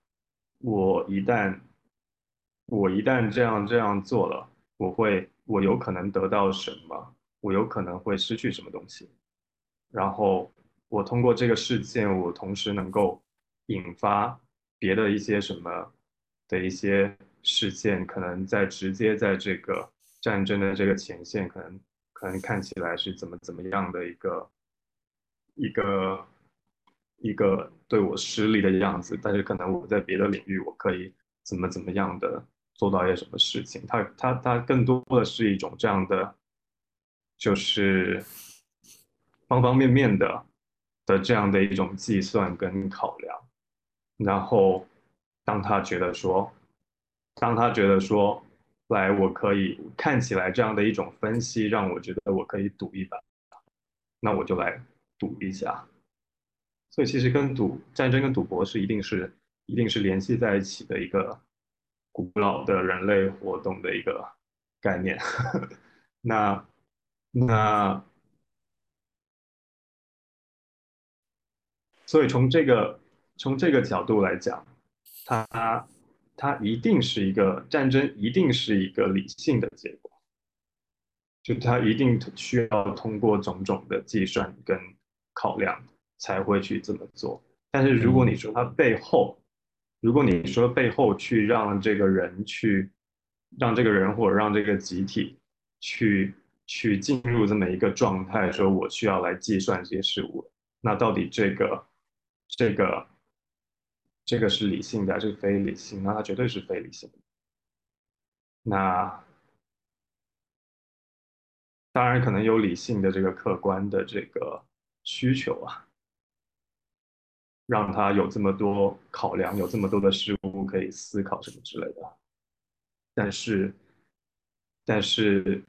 S3: 我一旦我一旦这样这样做了，我会我有可能得到什么，我有可能会失去什么东西，然后。我通过这个事件，我同时能够引发别的一些什么的一些事件，可能在直接在这个战争的这个前线，可能可能看起来是怎么怎么样的一个一个一个对我失利的样子，但是可能我在别的领域我可以怎么怎么样的做到一些什么事情。它它它更多的是一种这样的，就是方方面面的的这样的一种计算跟考量。然后当他觉得说，当他觉得说。来，我可以看起来这样的一种分析，让我觉得我可以赌一把，那我就来赌一下。所以其实跟赌战争跟赌博是一定是一定是联系在一起的一个古老的人类活动的一个概念。<laughs> 那那所以从这个从这个角度来讲，它。它一定是一个战争，一定是一个理性的结果，就它一定需要通过种种的计算跟考量才会去这么做。但是如果你说他背后，如果你说背后去让这个人去，让这个人或者让这个集体去去进入这么一个状态，说我需要来计算这些事物，那到底这个这个？这个是理性的，还是非理性，那它绝对是非理性的。那当然可能有理性的这个客观的这个需求啊，让他有这么多考量，有这么多的事物可以思考什么之类的。但是，但是，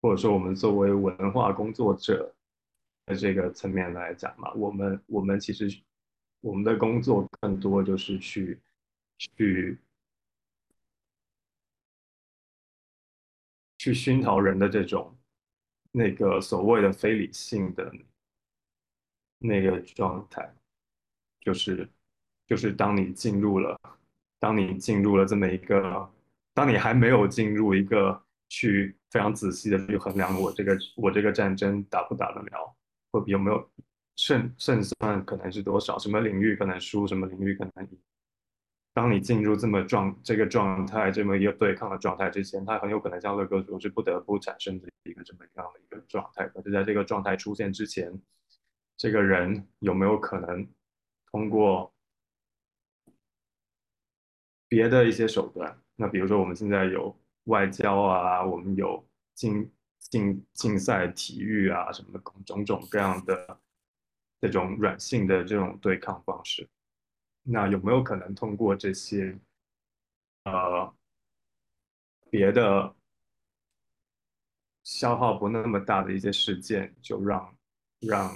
S3: 或者说我们作为文化工作者的这个层面来讲嘛，我们我们其实。我们的工作更多就是去去去熏陶人的这种那个所谓的非理性的那个状态，就是就是当你进入了，当你进入了这么一个，当你还没有进入一个去非常仔细的去衡量我这个我这个战争打不打得了，或有没有。胜胜算可能是多少？什么领域可能输？什么领域可能赢？当你进入这么状这个状态，这么一个对抗的状态之前，它很有可能像乐哥说，是不得不产生的一个这么样的一个状态。可是在这个状态出现之前，这个人有没有可能通过别的一些手段？那比如说我们现在有外交啊，我们有竞竞竞赛体育啊，什么的种种各样的。这种软性的这种对抗方式，那有没有可能通过这些呃别的消耗不那么大的一些事件，就让让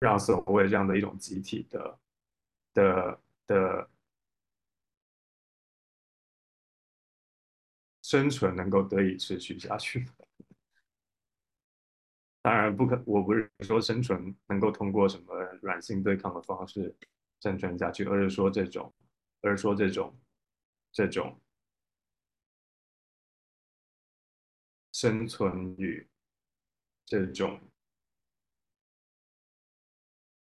S3: 让所谓这样的一种集体的的的生存能够得以持续下去？当然不可，我不是说生存能够通过什么软性对抗的方式生存下去，而是说这种，而是说这种，这种生存与这种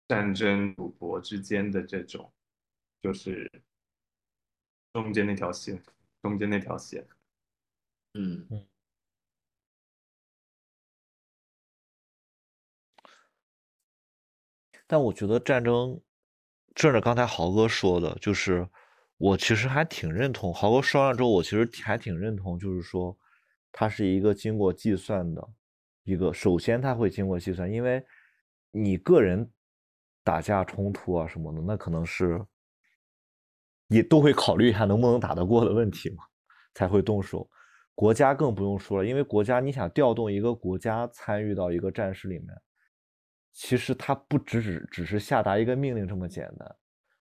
S3: 战争赌博之间的这种，就是中间那条线，中间那条线，
S2: 嗯嗯。
S1: 但我觉得战争，正着刚才豪哥说的，就是我其实还挺认同。豪哥说完之后，我其实还挺认同，就是说，它是一个经过计算的一个。首先，它会经过计算，因为你个人打架冲突啊什么的，那可能是也都会考虑一下能不能打得过的问题嘛，才会动手。国家更不用说了，因为国家你想调动一个国家参与到一个战事里面。其实它不只只只是下达一个命令这么简单，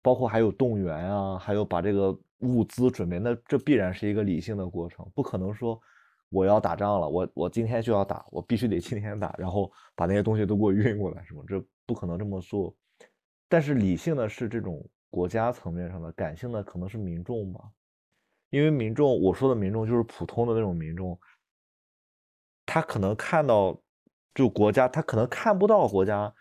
S1: 包括还有动员啊，还有把这个物资准备，那这必然是一个理性的过程，不可能说我要打仗了，我我今天就要打，我必须得今天打，然后把那些东西都给我运过来，是吗？这不可能这么做。但是理性的是这种国家层面上的，感性的可能是民众吧，因为民众，我说的民众就是普通的那种民众，他可能看到。就国家，他可能看不到国家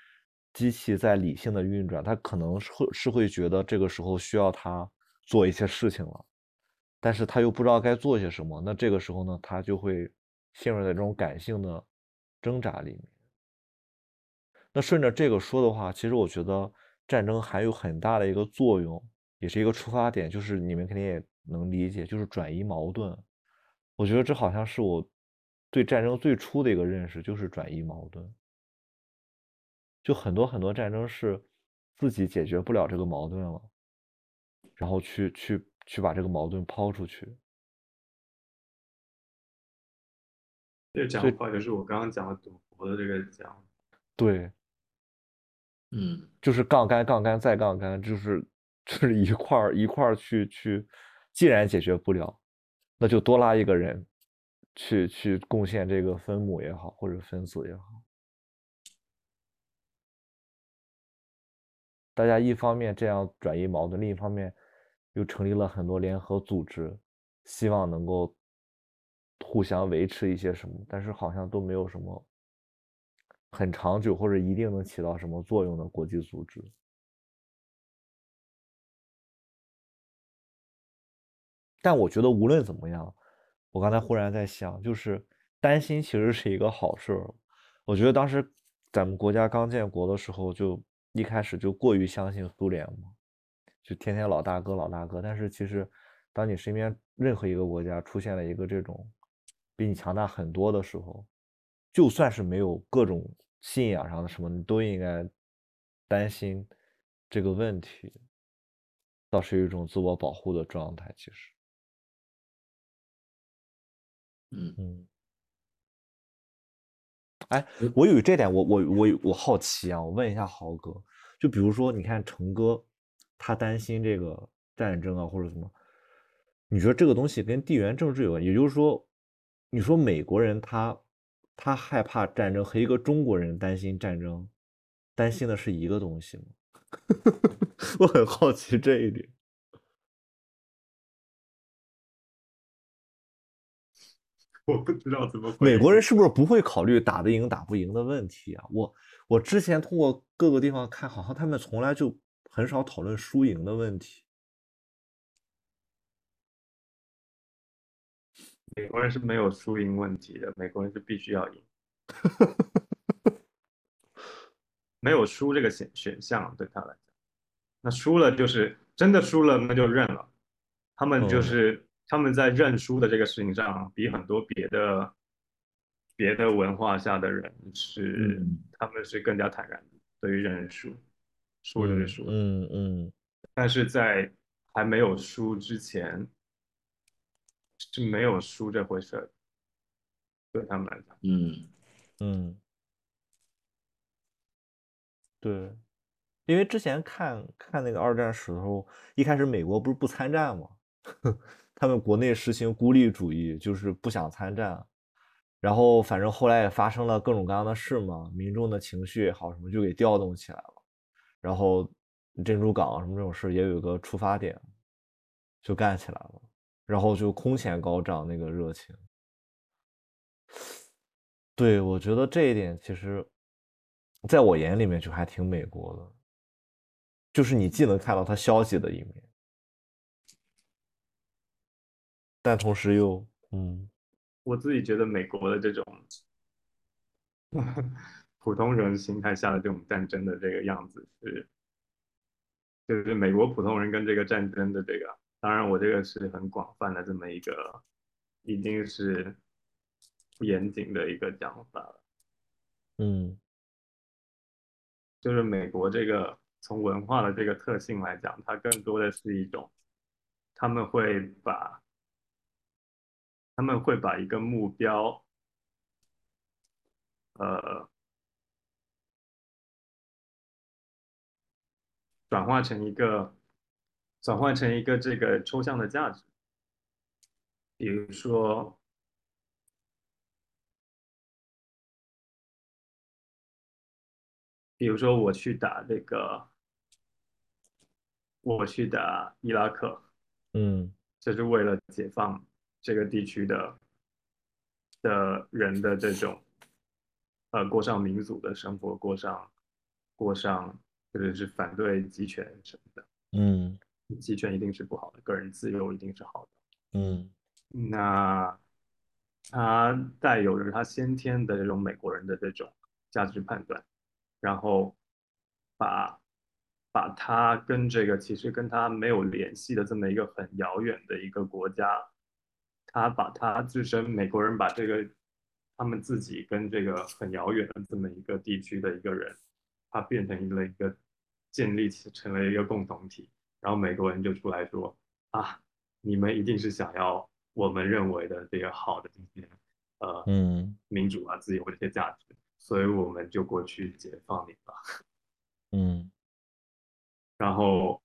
S1: 机器在理性的运转，他可能是会是会觉得这个时候需要他做一些事情了。但是他又不知道该做些什么，那这个时候呢，他就会陷入在这种感性的挣扎里面。那顺着这个说的话，其实我觉得战争还有很大的一个作用，也是一个出发点，就是你们肯定也能理解，就是转移矛盾。我觉得这好像是我对战争最初的一个认识，就是转移矛盾。就很多很多战争是自己解决不了这个矛盾了，然后去去去把这个矛盾抛出去。
S3: 这讲话就是我刚刚讲的赌博的这个讲，
S1: 对，
S2: 嗯，
S1: 就是杠杆杠杆再杠杆，就是就是一块儿一块儿去去，既然解决不了，那就多拉一个人去去贡献这个分母也好，或者分子也好。大家一方面这样转移矛盾，另一方面又成立了很多联合组织，希望能够互相维持一些什么，但是好像都没有什么很长久或者一定能起到什么作用的国际组织。但我觉得无论怎么样，我刚才忽然在想，就是担心其实是一个好事。我觉得当时咱们国家刚建国的时候就。一开始就过于相信苏联嘛，就天天老大哥老大哥。但是其实，当你身边任何一个国家出现了一个这种比你强大很多的时候，就算是没有各种信仰上的什么，你都应该担心这个问题，倒是一种自我保护的状态。其实，
S2: 嗯
S1: 嗯。哎，我有这点，我我我我好奇啊，我问一下豪哥，就比如说，你看成哥，他担心这个战争啊，或者什么，你觉得这个东西跟地缘政治有关？也就是说，你说美国人他他害怕战争，和一个中国人担心战争，担心的是一个东西吗？<laughs> 我很好奇这一点。
S3: 我不知道怎么。
S1: 美国人是不是不会考虑打得赢打不赢的问题啊？我我之前通过各个地方看，好像他们从来就很少讨论输赢的问题。
S3: 美国人是没有输赢问题的，美国人是必须要赢，没有输这个选选项对他来讲，那输了就是真的输了，那就认了。他们就是。他们在认输的这个事情上，比很多别的别的文化下的人是，他们是更加坦然的对于认输，输就是输，
S1: 嗯嗯。
S3: 但是在还没有输之前，是没有输这回事对他们来讲，
S2: 嗯。
S1: 嗯，对，因为之前看看那个二战时候，一开始美国不是不参战吗？<laughs> 他们国内实行孤立主义，就是不想参战，然后反正后来也发生了各种各样的事嘛，民众的情绪也好什么就给调动起来了，然后珍珠港什么这种事也有个出发点，就干起来了，然后就空前高涨那个热情。对，我觉得这一点其实，在我眼里面就还挺美国的，就是你既能看到他消极的一面。但同时又，嗯，
S3: 我自己觉得美国的这种 <laughs> 普通人心态下的这种战争的这个样子是，就是美国普通人跟这个战争的这个，当然我这个是很广泛的这么一个，已经是不严谨的一个讲法了，
S1: 嗯，
S3: 就是美国这个从文化的这个特性来讲，它更多的是一种，他们会把。他们会把一个目标，呃，转化成一个，转换成一个这个抽象的价值，比如说，比如说我去打那个，我去打伊拉克，
S1: 嗯，
S3: 这是为了解放。这个地区的的人的这种，呃，过上民主的生活，过上过上，或者是反对集权什么的，
S1: 嗯，
S3: 集权一定是不好的，个人自由一定是好的，
S1: 嗯。
S3: 那他带有着他先天的这种美国人的这种价值判断，然后把把他跟这个其实跟他没有联系的这么一个很遥远的一个国家，他把他自身美国人把这个他们自己跟这个很遥远的这么一个地区的一个人，他变成一个一个建立起成为一个共同体，然后美国人就出来说啊，你们一定是想要。我们认为的这个好的这些呃
S1: 嗯
S3: 民主啊、自由这些价值，所以我们就过去解放你了。<laughs>
S1: 嗯，
S3: 然后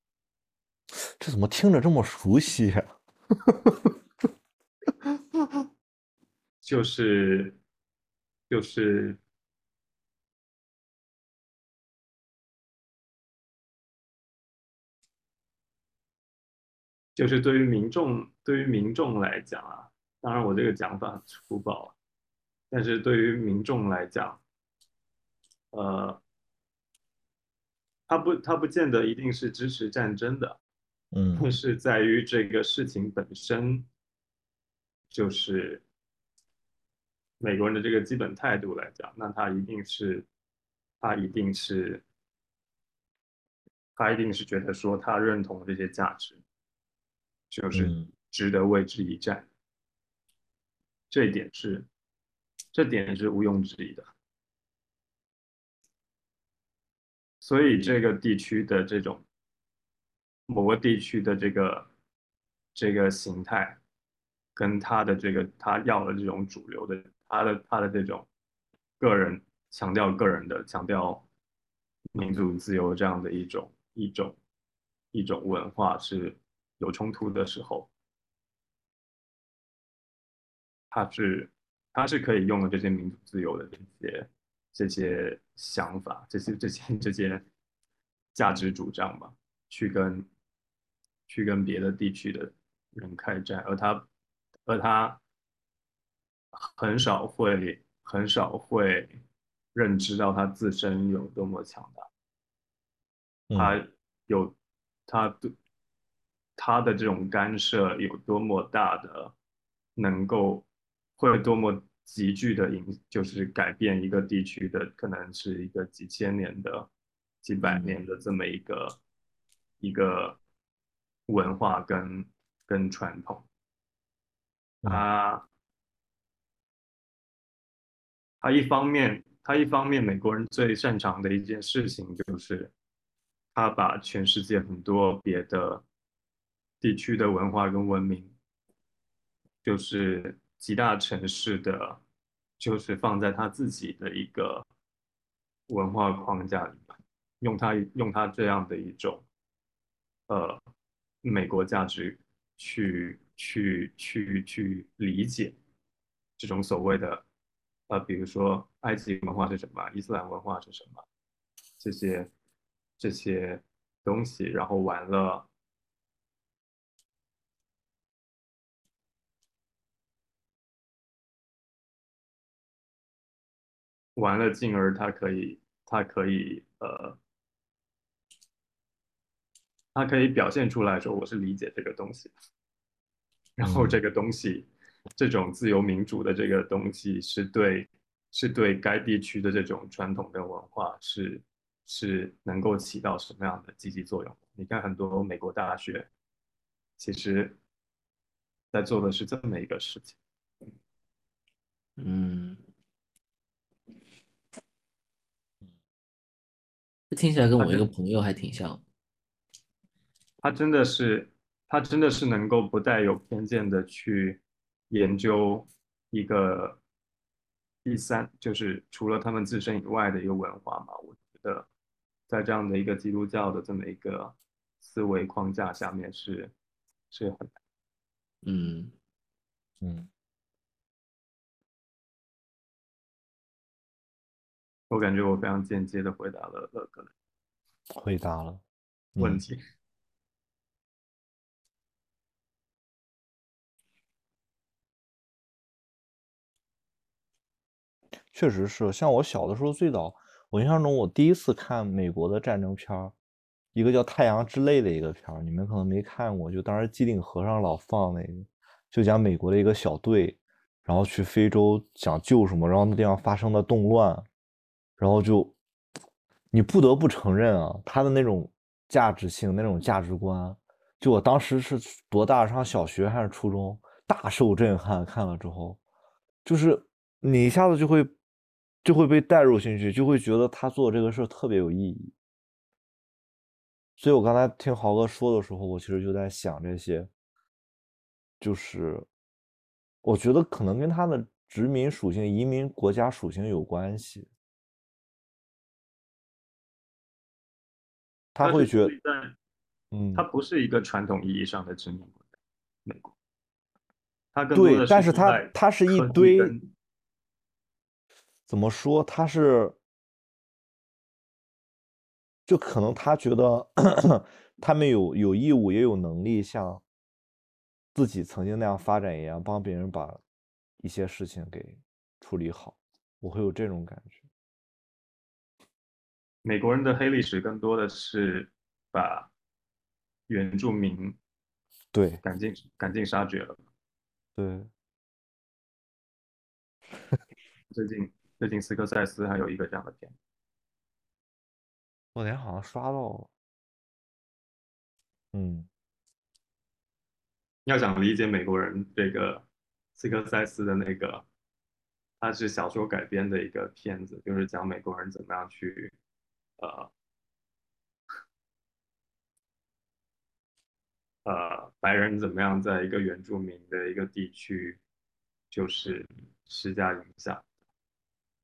S3: <sniffs>
S1: 这怎么听着这么熟悉呀、<laughs>
S3: 就是就是就是对于民众对于民众来讲啊，当然我这个讲法很粗暴啊，但是对于民众来讲，呃，他不他不见得一定是支持战争的，
S1: 嗯
S3: 是在于这个事情本身，就是美国人的这个基本态度来讲，那他一定是，他一定是，他一定是觉得说他认同这些价值，就是
S1: 嗯
S3: 值得为之一战，这一点是，这点是毋庸置疑的。所以这个地区的这种某个地区的这个这个形态，跟他的这个他要的这种主流的他的他的这种个人强调个人的强调民族自由这样的一种一种一种文化是有冲突的时候，他是他是可以用的这些民主自由的这些这些想法，这些这些这些价值主张吧，去跟去跟别的地区的人开战，而他而他很少会很少会认知到他自身有多么强大，
S1: 嗯。
S3: 他有他对他的这种干涉有多么大的能够会多么急剧的影，就是改变一个地区的，可能是一个几千年的、几百年的这么一个、一个文化跟跟传统。他他一方面，他一方面，美国人最擅长的一件事情就是，他把全世界很多别的地区的文化跟文明，就是极大城市的，就是放在他自己的一个文化框架里面，用他用他这样的一种，呃，美国价值去去去去理解这种所谓的。呃，比如说埃及文化是什么，伊斯兰文化是什么，这些这些东西，然后完了，完了，进而它可以，它可以，呃，它可以表现出来说我是理解这个东西，然后这个东西。这种自由民主的这个东西是对是对该地区的这种传统跟文化是是能够起到什么样的积极作用？你看很多美国大学，其实在做的是这么一个事情。
S2: 嗯，听起来跟我一个朋友还挺像。
S3: 他真的是他真的是能够不带有偏见的去。研究一个第三，就是除了他们自身以外的一个文化嘛，我觉得在这样的一个基督教的这么一个思维框架下面是是很
S2: 嗯
S1: 嗯，
S3: 我感觉我非常间接的回答了乐哥的
S1: 回答了
S3: 问题。<laughs>
S1: 确实是，像我小的时候，最早我印象中，我第一次看美国的战争片儿，一个叫《太阳之泪》的一个片儿，你们可能没看过，就当时机顶盒上老放那个，就讲美国的一个小队，然后去非洲想救什么，然后那地方发生了动乱，然后就你不得不承认啊，他的那种价值性、那种价值观，就我当时是多大上小学还是初中，大受震撼。看了之后，就是你一下子就会就会被带入进去，就会觉得他做这个事特别有意义。所以我刚才听豪哥说的时候，我其实就在想这些，就是我觉得可能跟他的殖民属性、移民国家属性有关系。他会觉得，嗯，
S3: 他不是一个传统意义上的殖民国家，美国。他
S1: 对，但是他他是一堆怎么说？他是就可能他觉得 <clears throat> 他们有有义务也有能力像自己曾经那样发展一样，帮别人把一些事情给处理好。我会有这种感觉。
S3: 美国人的黑历史更多的是把原住民
S1: 对
S3: 赶尽赶尽杀绝了。
S1: 对，<laughs>
S3: 最近最近斯科塞斯还有一个这样的片，
S1: 我连好像刷到了。嗯，
S3: 要想理解美国人这个斯科塞斯的那个，他是小说改编的一个片子，就是讲美国人怎么样去呃呃白人怎么样在一个原住民的一个地区就是施加影响。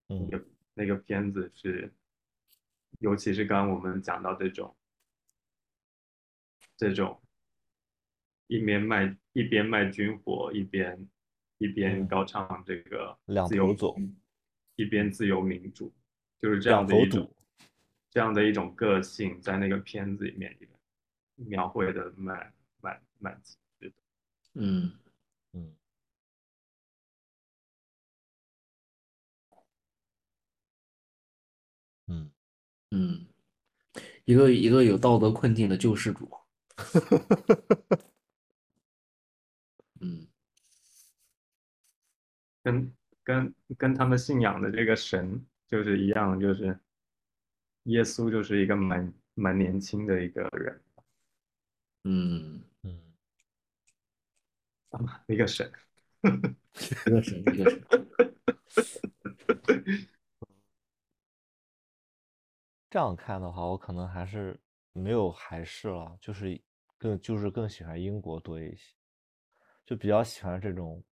S1: 嗯。
S3: 那个那个片子是，尤其是刚刚我们讲到这种这种一边卖一边卖军火，一边一边
S1: 嗯。
S3: 高唱这个
S1: 两
S3: 自由
S1: 头走
S3: 一边自由民主，就是这样的一种
S1: 堵
S3: 这样的一种个性，在那个片子里面也描绘的蛮蛮蛮极致的。
S2: 嗯
S1: 嗯嗯，
S2: 嗯，一个一个有道德困境的救世主。<laughs> 嗯
S3: 跟跟跟他们信仰的这个神就是一样，就是耶稣就是一个蛮蛮年轻的一个人，
S2: 嗯，<laughs>
S1: 嗯，
S3: 一个神。
S2: 一个神一个神。
S1: 这样看的话，我可能还是没有还是了，就是更就是更喜欢英国多一些，就比较喜欢这种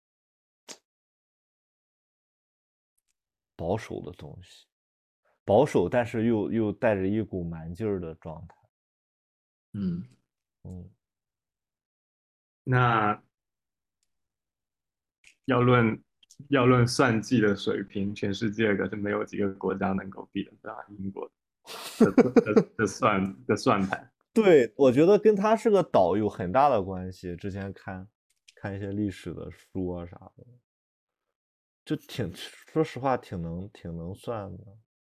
S1: 保守的东西，保守但是又又带着一股蛮劲儿的状态。
S2: 嗯
S1: 嗯，
S3: 那要论要论算计的水平，全世界可是没有几个国家能够比得上英国的的的算的算盘。<laughs>
S1: 对，我觉得跟他是个岛有很大的关系。之前看看一些历史的书啊啥的，就挺说实话挺能挺能算的，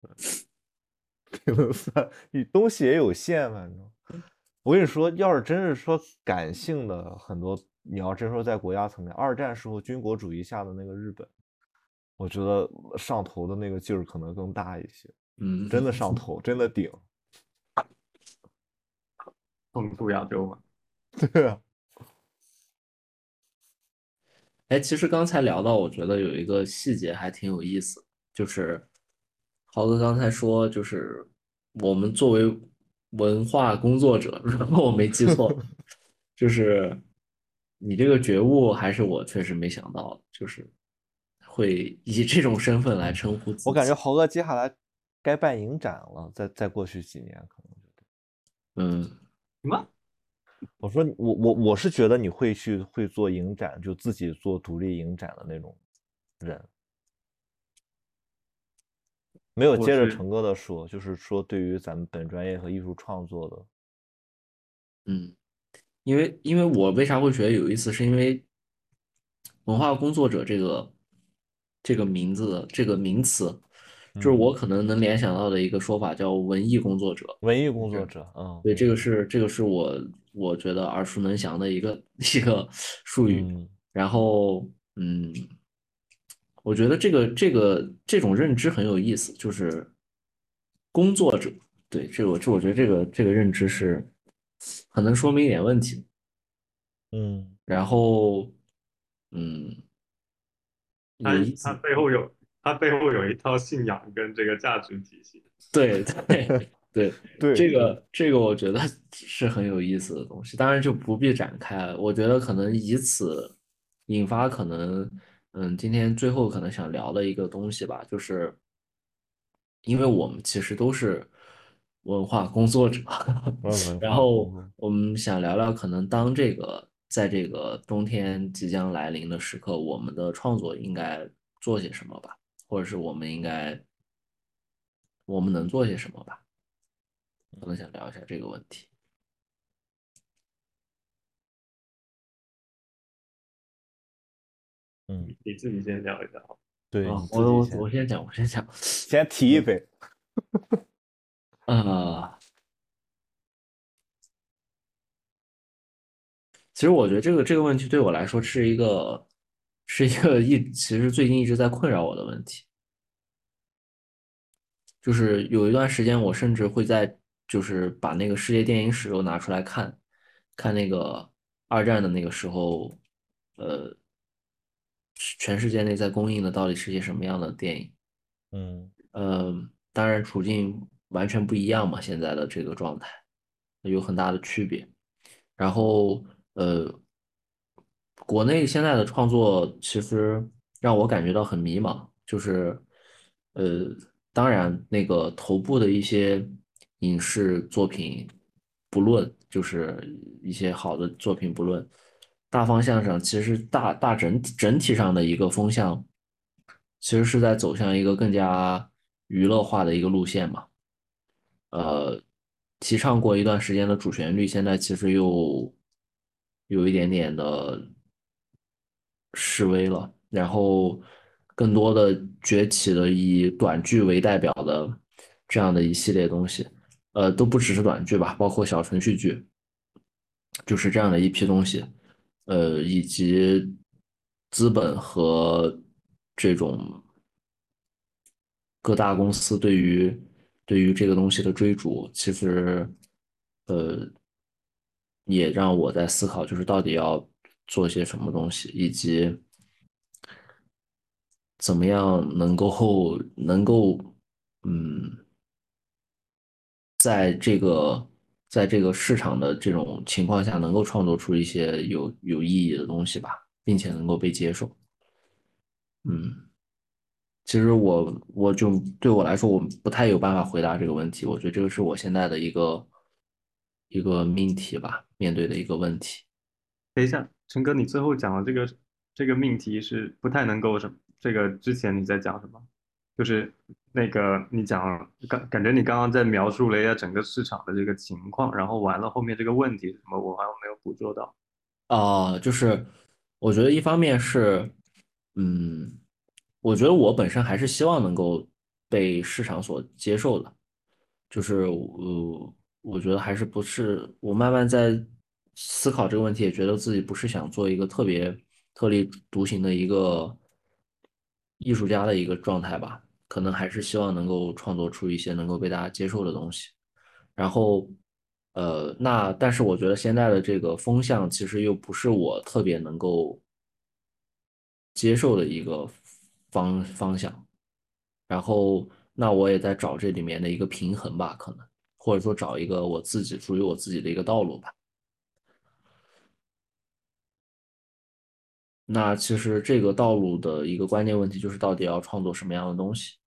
S1: 对挺能算。你东西也有限，反正我跟你说，要是真是说感性的很多，你要真说在国家层面，二战时候军国主义下的那个日本，我觉得上头的那个劲儿可能更大一些，
S2: 嗯，
S1: 真的上头，真的顶。
S3: 痛出亚洲嘛，
S1: 对啊，
S2: 哎，其实刚才聊到，我觉得有一个细节还挺有意思，就是豪哥刚才说，就是我们作为文化工作者，<laughs> 如果我没记错，就是你这个觉悟，还是我确实没想到的，就是会以这种身份来称呼自己。
S1: 我感觉豪哥接下来该办影展了，在在过去几年可能。
S2: 嗯
S3: 什么？
S1: 我说我我我是觉得你会去会做影展，就自己做独立影展的那种人。没有接着
S3: 是
S1: 成哥的说，就是说对于咱们本专业和艺术创作的，
S2: 嗯，因为因为我为啥会觉得有意思，是因为文化工作者这个这个名字的这个名词，就是
S1: 嗯
S2: 我可能能联想到的一个说法叫文艺工作者。
S1: 文艺工作者，嗯，
S2: 对，这个是这个是我我觉得耳熟能详的一个 <laughs> 一个术语。
S1: 嗯
S2: 然后嗯，我觉得这个这个这种认知很有意思，就是工作者对这我这我觉得这个这个认知是很能说明一点问题的。
S1: 嗯
S2: 然后嗯，
S3: 他
S2: 有意思
S3: 他背后有他背后有一套信仰跟这个价值体系。
S2: 对 <laughs> 对对，
S1: 对 <laughs>
S2: 这个这个我觉得是很有意思的东西，当然就不必展开了。我觉得可能以此引发可能，嗯，今天最后可能想聊的一个东西吧，就是因为我们其实都是文化工作者，<laughs> 然后我们想聊聊，可能当这个在这个冬天即将来临的时刻，我们的创作应该做些什么吧，或者是我们应该我们能做些什么吧？可能想聊一下这个问题。
S1: 嗯，
S3: 你自己先聊一下好。
S1: 对，
S2: 我我我先讲，我先讲。<laughs>
S1: 先提一杯。
S2: 呃，其实我觉得这个这个问题对我来说是一个是一个一其实最近一直在困扰我的问题，就是有一段时间我甚至会在就是把那个世界电影史又拿出来看，看那个二战的那个时候，呃，全世界内在公映的到底是些什么样的电影。
S1: 嗯
S2: 呃，当然处境完全不一样嘛，现在的这个状态有很大的区别。然后呃，国内现在的创作其实让我感觉到很迷茫，就是呃，当然那个头部的一些影视作品不论，就是一些好的作品不论，大方向上其实大大整体整体上的一个风向，其实是在走向一个更加娱乐化的一个路线嘛。呃，提倡过一段时间的主旋律，现在其实又有一点点的示威了，然后更多的崛起了以短剧为代表的这样的一系列东西，呃，都不只是短剧吧，包括小程序剧，就是这样的一批东西，呃，以及资本和这种各大公司对于对于这个东西的追逐，其实呃也让我在思考，就是到底要做些什么东西，以及怎么样能够后能够嗯，在这个在这个市场的这种情况下，能够创作出一些有有意义的东西吧，并且能够被接受。嗯，其实我我就对我来说，我不太有办法回答这个问题。我觉得这个是我现在的一个一个命题吧，面对的一个问题。
S3: 等一下，陈哥，你最后讲的这个这个命题是不太能够什么？这个之前你在讲什么？就是那个你讲感感觉你刚刚在描述了一下整个市场的这个情况，然后完了后面这个问题什么，我好像没有捕捉到。
S2: 啊、就是我觉得一方面是，嗯，我觉得我本身还是希望能够被市场所接受的，就是呃，我觉得还是不是我慢慢在思考这个问题，也觉得自己不是想做一个特别特立独行的一个艺术家的一个状态吧，可能还是希望能够创作出一些能够被大家接受的东西。然后，呃，那但是我觉得现在的这个风向其实又不是我特别能够接受的一个方方向。然后，那我也在找这里面的一个平衡吧，可能或者说找一个我自己属于我自己的一个道路吧。那其实这个道路的一个关键问题就是到底要创作什么样的东西，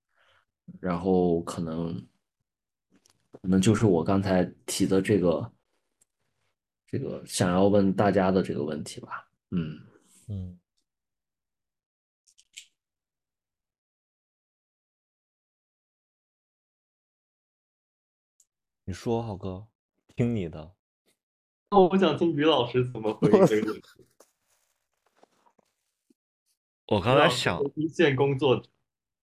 S2: 然后可能可能就是我刚才提的这个这个想要问大家的这个问题吧。嗯，
S1: 嗯，你说，浩哥，听你的。
S3: 那，我想听于老师怎么回应这个问题。
S1: 我刚才想，
S3: 一线工作者，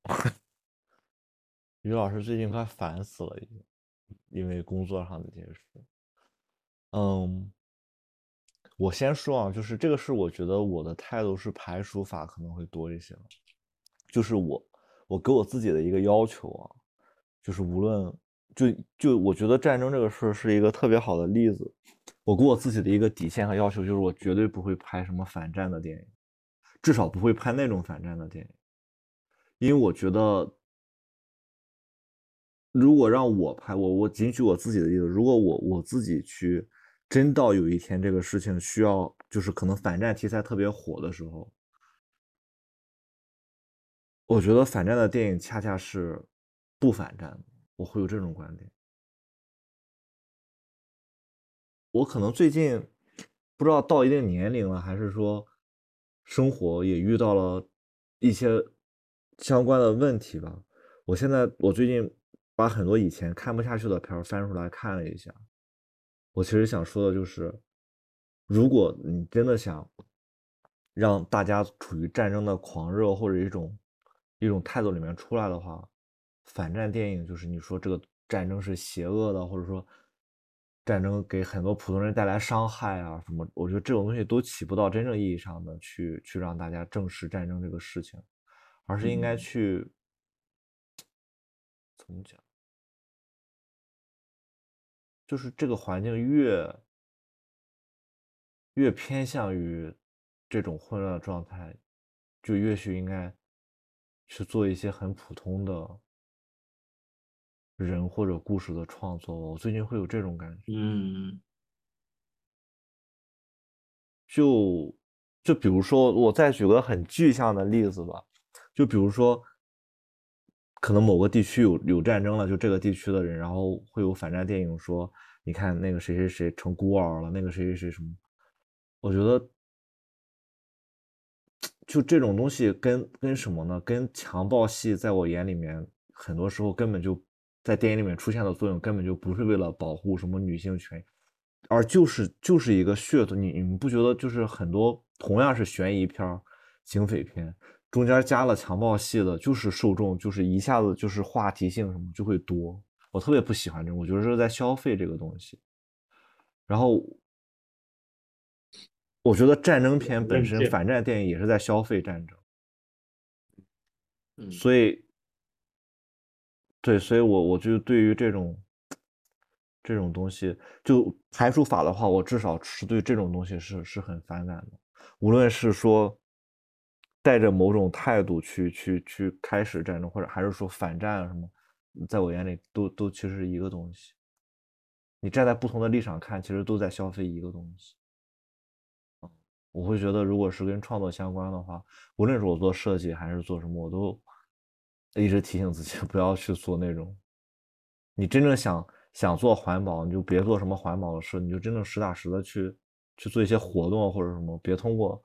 S3: <laughs>
S1: 于老师最近快烦死了，已经，因为工作上的这些事。嗯，我先说啊，就是这个是我觉得我的态度是排除法可能会多一些，就是我我给我自己的一个要求啊，就是无论就就我觉得战争这个事儿是一个特别好的例子，我给我自己的一个底线和要求就是我绝对不会拍什么反战的电影，至少不会拍那种反战的电影，因为我觉得如果让我拍，我我仅举我自己的例子，如果我我自己去。真到有一天这个事情需要，就是可能反战题材特别火的时候，我觉得反战的电影恰恰是不反战，我会有这种观点。我可能最近不知道到一定年龄了，还是说生活也遇到了一些相关的问题吧。我现在我最近把很多以前看不下去的片翻出来看了一下。我其实想说的就是，如果你真的想让大家处于战争的狂热或者一种一种态度里面出来的话，反战电影就是你说这个战争是邪恶的，或者说战争给很多普通人带来伤害啊什么，我觉得这种东西都起不到真正意义上的去去让大家正视战争这个事情，而是应该去怎么讲？就是这个环境越越偏向于这种混乱的状态，就越是应该去做一些很普通的人或者故事的创作。我最近会有这种感觉。
S2: 嗯，
S1: 就就比如说，我再举个很具象的例子吧，就比如说。可能某个地区有有战争了，就这个地区的人，然后会有反战电影说，你看那个谁谁谁成孤儿了，那个谁谁谁什么？我觉得，就这种东西跟跟什么呢？跟强暴戏在我眼里面，很多时候根本就在电影里面出现的作用，根本就不是为了保护什么女性权益，而就是就是一个噱头。你你们不觉得就是很多同样是悬疑片、警匪片？中间加了强暴戏的，就是受众就是一下子就是话题性什么就会多，我特别不喜欢这种，我觉得是在消费这个东西。然后，我觉得战争片本身反战电影也是在消费战争，所以，对，所以我我就对于这种这种东西，就排除法的话，我至少是对这种东西是是很反感的，无论是说。带着某种态度去去去开始战争，或者还是说反战啊什么，在我眼里都都其实是一个东西。你站在不同的立场看，其实都在消费一个东西。我会觉得，如果是跟创作相关的话，无论是我做设计还是做什么，我都一直提醒自己 <laughs> 不要去做那种。你真正想想做环保，你就别做什么环保的事，你就真正实打实的去去做一些活动或者什么，别通过。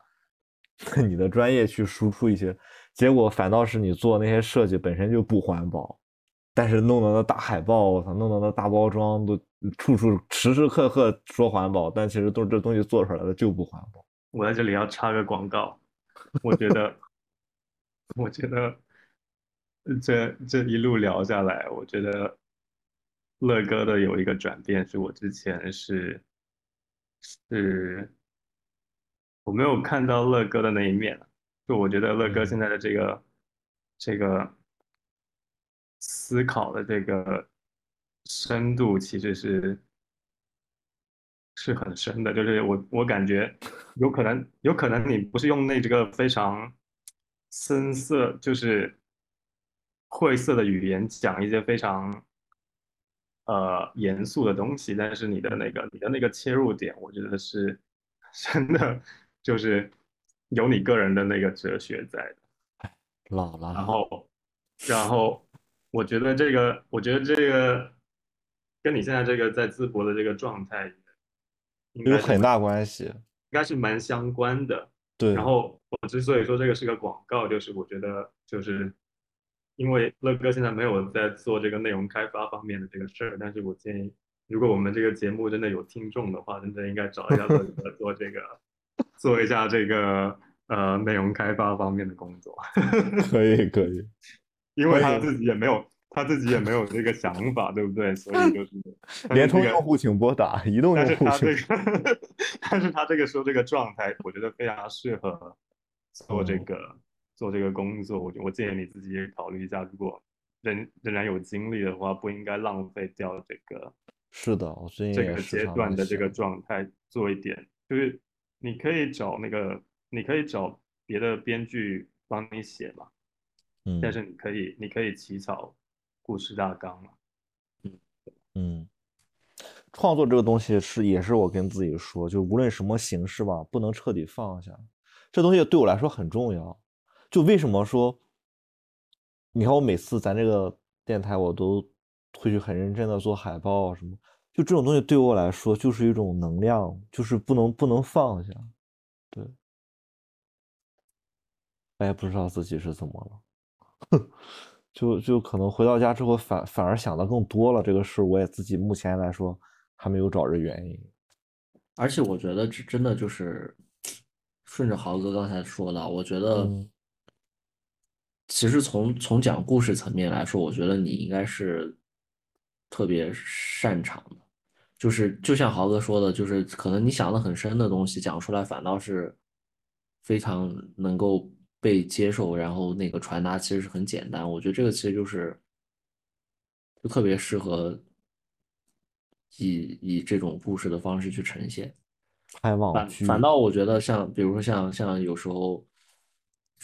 S1: <laughs> 你的专业去输出一些，结果反倒是你做那些设计本身就不环保，但是弄的那大海报，我操，弄的那大包装都处处时时刻刻说环保，但其实都这东西做出来的就不环保。
S3: 我在这里要插个广告，我觉得，我觉得这这一路聊下来，我觉得乐哥的有一个转变，是我之前是是。我没有看到乐哥的那一面，就我觉得乐哥现在的这个这个思考的这个深度其实是是很深的，就是我我感觉有可能有可能你不是用那这个非常深色就是晦涩的语言讲一些非常呃严肃的东西，但是你的那个你的那个切入点，我觉得是 <laughs> 真的。就是有你个人的那个哲学在的，<laughs>
S1: 老了。
S3: 然后，然后，我觉得这个，我觉得这个跟你现在这个在淄博的这个状态
S1: 有很大关系，应
S3: 该是蛮相关的。
S1: 对。
S3: 然后我之所以说这个是个广告，就是我觉得就是因为乐哥现在没有在做这个内容开发方面的这个事儿，但是我建议，如果我们这个节目真的有听众的话，真的应该找一下乐哥做这个。做一下这个呃内容开发方面的工作，<laughs>
S1: 可以可以，
S3: 因为他自己也没有他自己也没有这个想法，对不对？所以就是 <laughs>
S1: 联通用户请拨打，移动用户
S3: 是他这
S1: 请。
S3: 个，<laughs> 但是他这个时候这个状态，我觉得非常适合做这
S1: 嗯
S3: 个、做这个工作。我我建议你自己也考虑一下，如果仍仍然有精力的话，不应该浪费掉这个
S1: 是的，我最近
S3: 这个阶段的这个状态做一点，就是你可以找那个，你可以找别的编剧帮你写嘛，
S1: 嗯
S3: 但是你可以你可以起草故事大纲嘛。
S1: 嗯嗯，创作这个东西是也是我跟自己说，就无论什么形式吧，不能彻底放下。这东西对我来说很重要。就为什么说，你看我每次咱这个电台，我都会去很认真的做海报啊什么，就这种东西对我来说就是一种能量，就是不能不能放下。对，我也不知道自己是怎么了。<laughs> 就就可能回到家之后反反而想的更多了，这个事我也自己目前来说还没有找着原因。
S2: 而且我觉得这真的就是顺着豪哥刚才说的，我觉得
S1: 嗯
S2: 其实从从讲故事层面来说，我觉得你应该是特别擅长的，就是就像豪哥说的，就是可能你想的很深的东西讲出来，反倒是非常能够被接受，然后那个传达其实是很简单。我觉得这个其实就是就特别适合以以这种故事的方式去呈现。
S1: 拍网剧，
S2: 反反倒我觉得像比如说像像有时候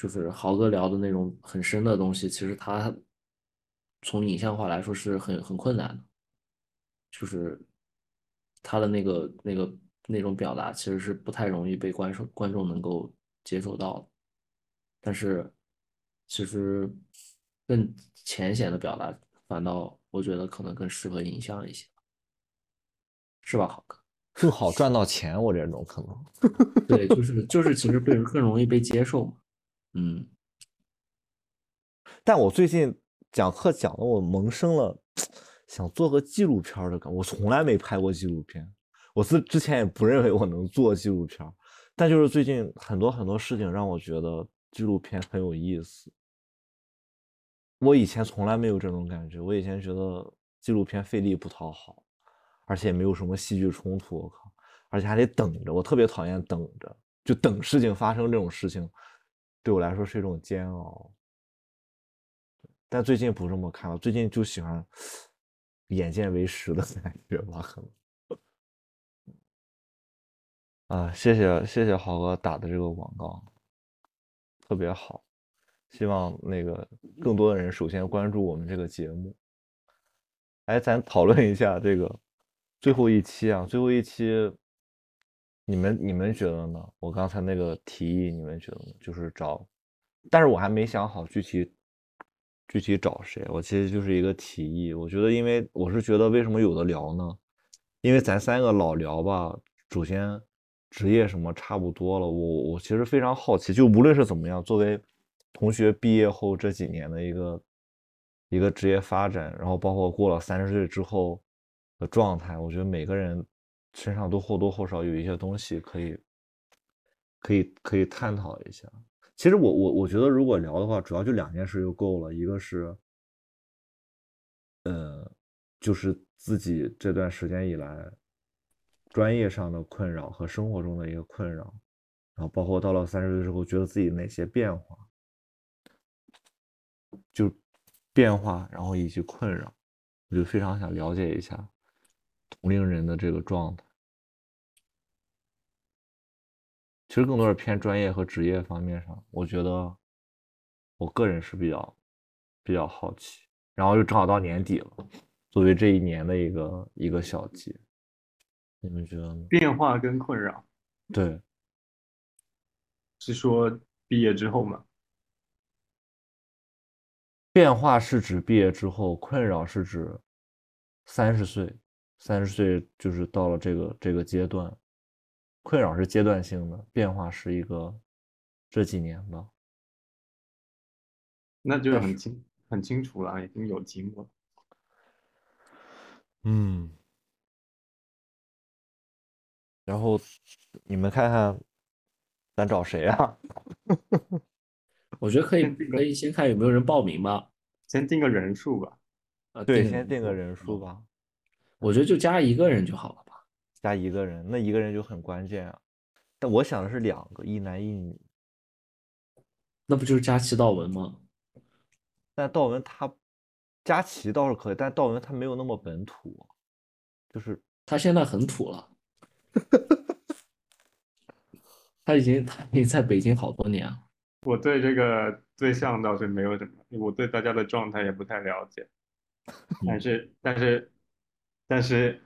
S2: 就是豪哥聊的那种很深的东西，其实他从影像化来说是很很困难的，就是他的那个那个那种表达其实是不太容易被观众观众能够接受到的，但是其实更浅显的表达，反倒我觉得可能更适合影像一些，是吧，豪哥？
S1: 更好赚到钱，我这种可能。
S2: 对，就是就是，其实更更容易被接受嘛。嗯，
S1: 但我最近讲课讲的，我萌生了想做个纪录片的感。我从来没拍过纪录片，我之之前也不认为我能做纪录片，但就是最近很多很多事情让我觉得纪录片很有意思。我以前从来没有这种感觉，我以前觉得纪录片费力不讨好，而且没有什么戏剧冲突，我靠，而且还得等着，我特别讨厌等着，就等事情发生这种事情，对我来说是一种煎熬。但最近不这么看了，最近就喜欢眼见为实的 <laughs> 感觉吧，啊，谢谢谢谢豪哥打的这个广告，特别好。希望那个更多的人首先关注我们这个节目。哎，咱讨论一下这个最后一期啊，最后一期，你们你们觉得呢？我刚才那个提议，你们觉得呢？就是找，但是我还没想好具体具体找谁。我其实就是一个提议。我觉得，因为我是觉得为什么有的聊呢？因为咱三个老聊吧，首先职业什么差不多了。我我其实非常好奇，就无论是怎么样，作为同学毕业后这几年的一个一个职业发展，然后包括过了三十岁之后的状态，我觉得每个人身上都或多或少有一些东西可以可以可以探讨一下。其实我我我觉得如果聊的话，主要就两件事就够了，一个是，呃，就是自己这段时间以来专业上的困扰和生活中的一个困扰，然后包括到了三十岁之后，觉得自己哪些变化。就变化，然后以及困扰，我就非常想了解一下同龄人的这个状态。其实更多是偏专业和职业方面上，我觉得我个人是比较比较好奇。然后又正好到年底了，作为这一年的一个一个小结，你们觉得呢？
S3: 变化跟困扰
S1: 对，
S3: 是说毕业之后吗？
S1: 变化是指毕业之后，困扰是指三十岁，三十岁就是到了这个这个阶段，困扰是阶段性的，变化是一个这几年吧。
S3: 那就很清很清楚了，已经有题目了。
S1: 嗯，然后你们看看，咱找谁啊？<laughs>
S2: 我觉得可以可以先看有没有人报名吧。
S3: 先定个人数吧。
S1: 对，
S2: 呃定
S1: 先定个人数吧，
S2: 我觉得就加一个人就好了吧。
S1: 加一个人，那一个人就很关键啊。但我想的是两个，一男一女。
S2: 那不就是加七道文吗？
S1: 但道文他佳琪倒是可以，但道文他没有那么本土，就是
S2: 他现在很土了，<laughs> 他已经他已经在北京好多年了。
S3: 我对这个对象倒是没有什么，我对大家的状态也不太了解。但是但是但是，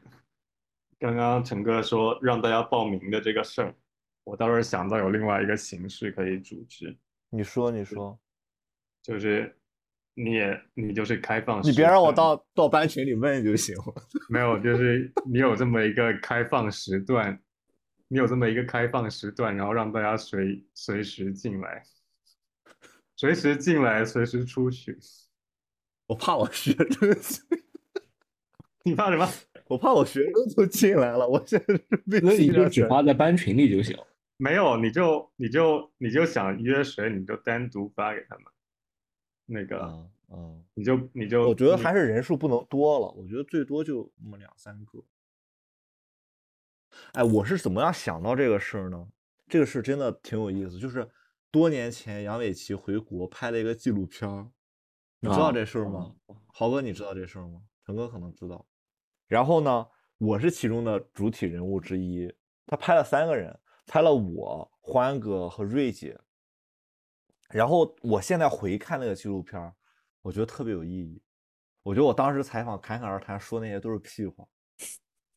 S3: 刚刚陈哥说让大家报名的这个事儿，我倒是想到有另外一个形式可以组织，
S1: 你说你说，
S3: 就是你也你就是开放，
S1: 你别让我到。到班群里问就行了。<laughs>
S3: 没有，就是你有这么一个开放时段，你有这么一个开放时段，然后让大家随随时进来，随时进来，随时出去。
S1: 我怕我学生，<laughs>
S3: 你怕什么？<laughs>
S1: 我怕我学生都进来了，我现在是被
S2: 那你就只发在班群里就行。
S3: 没有，你就你就你就想约谁，你就单独发给他们。那个，
S1: 嗯嗯，
S3: 你就你就，
S1: 我觉得还是人数不能多了，我觉得最多就那么两三个。哎，我是怎么样想到这个事儿呢？这个事儿真的挺有意思，就是多年前杨伟奇回国拍了一个纪录片儿，你知道
S2: 啊
S1: 这事儿吗？
S2: 啊
S1: 豪哥，你知道这事儿吗？陈哥可能知道。然后呢，我是其中的主体人物之一。他拍了三个人，拍了我、欢哥和瑞姐。然后我现在回看那个纪录片，我觉得特别有意义。我觉得我当时采访侃侃而谈说那些都是屁话。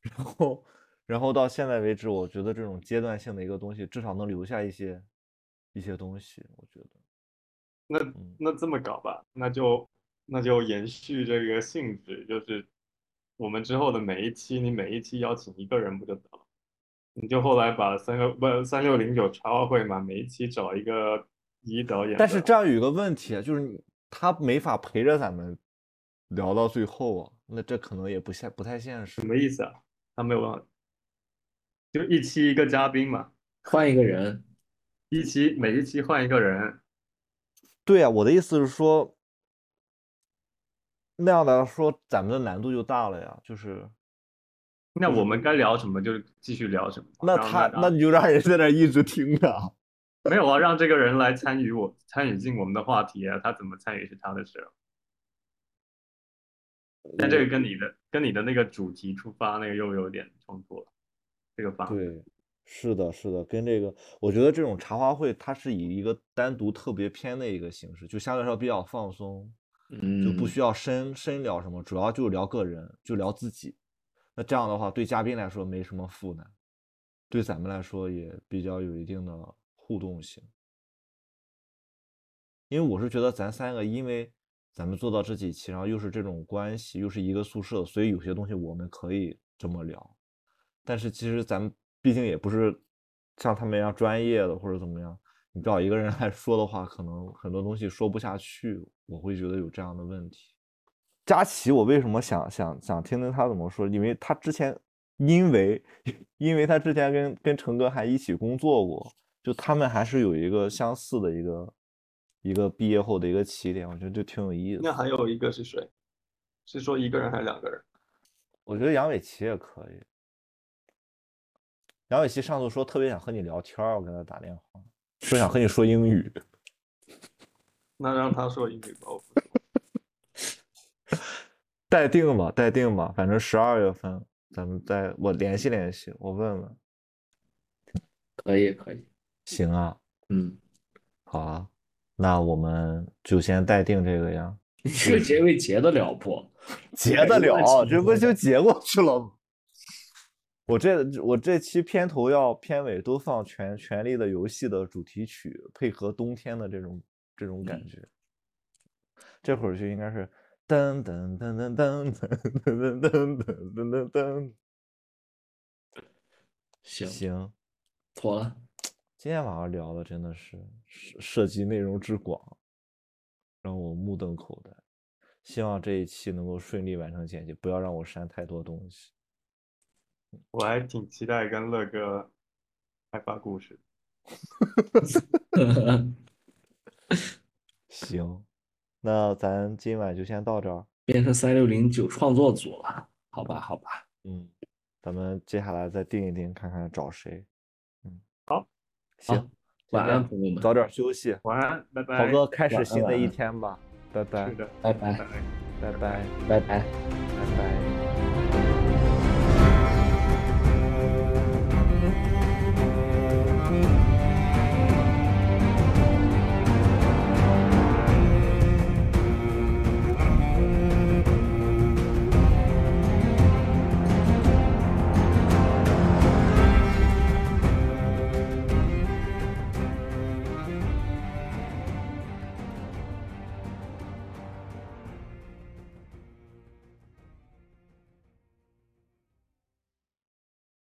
S1: 然后，然后到现在为止，我觉得这种阶段性的一个东西，至少能留下一些一些东西。我觉得，
S3: 那
S1: 嗯
S3: 那这么搞吧，那就那就延续这个性质，就是我们之后的每一期，你每一期邀请一个人不就得了？你就后来把三六不三六零九茶话会嘛，每一期找一个一导演，
S1: 但是这样有一个问题啊，就是他没法陪着咱们聊到最后啊，那这可能也不现不太现实
S3: 什。么意思啊？他没有办法，就一期一个嘉宾嘛，
S2: 换一个人，
S3: 一期每一期换一个人，
S1: 对啊、我的意思是说，那样来说，咱们的难度就大了呀。就是
S3: 那我们该聊什么就继续聊什么。
S1: 那他那你就让人在那一直听着啊。<laughs>
S3: 没有啊，让这个人来参与我参与进我们的话题啊，他怎么参与是他的事儿。但这个跟你的跟你的那个主题出发，那个又有点冲突了。这个方，
S1: 对，是的，是的，跟这个，我觉得这种茶话会，它是以一个单独特别篇的一个形式，就相对来说比较放松，
S2: 嗯，
S1: 就不需要深深聊什么，主要就是聊个人，就聊自己。那这样的话，对嘉宾来说没什么负担，对咱们来说也比较有一定的互动性。因为我是觉得咱三个，因为咱们做到这几期，然后又是这种关系，又是一个宿舍，所以有些东西我们可以这么聊。但是其实咱们毕竟也不是像他们一样专业的或者怎么样，你找一个人来说的话，可能很多东西说不下去，我会觉得有这样的问题。佳琪，我为什么想想想听听他怎么说？因为他之前，因为 <laughs> 因为他之前跟跟陈哥还一起工作过，就他们还是有一个相似的一个一个毕业后的一个起点，我觉得就挺有意思的。
S3: 那还有一个是谁？是说一个人还是两个人？
S1: 我觉得杨伟奇也可以。杨伟奇上次说特别想和你聊天，我给他打电话，说想和你说英语。<laughs>
S3: 那让他说英语吧。我不说 <laughs>
S1: 待定吧，待定吧，反正十二月份咱们再我联系联系，我问问。
S2: 可以可以，
S1: 行啊，
S2: 嗯，
S1: 好啊，那我们就先待定这个呀，
S2: 你 <laughs> 这个结尾结得了不？
S1: 结得了，这不就结过去了吗？我这我这期片头要片尾都放《权权力的游戏》的主题曲，配合冬天的这种这种感
S2: 嗯
S1: 觉。这会儿就应该是噔噔噔噔噔噔噔噔噔噔噔噔。
S2: 行，
S1: 行，
S2: 妥了，
S1: 今天晚上聊的真的是涉涉及内容之广，让我目瞪口呆。希望这一期能够顺利完成剪辑，不要让我删太多东西。<laughs>
S3: 我还挺期待跟乐哥开发故事。<laughs>
S1: 行，那咱今晚就先到这儿。
S2: 变成三六零九创作组了，好吧，好吧。
S1: 嗯，咱们接下来再定一定，看看找谁。嗯，
S3: 好，
S1: 行，
S2: 晚安，朋友们，
S1: 早点休息。
S3: 晚安，拜拜。
S1: 豪哥，开始新的一天吧，拜拜
S3: 是，的，
S2: 拜拜，
S3: 拜拜。
S1: 拜拜，
S2: 拜拜。
S1: 拜拜。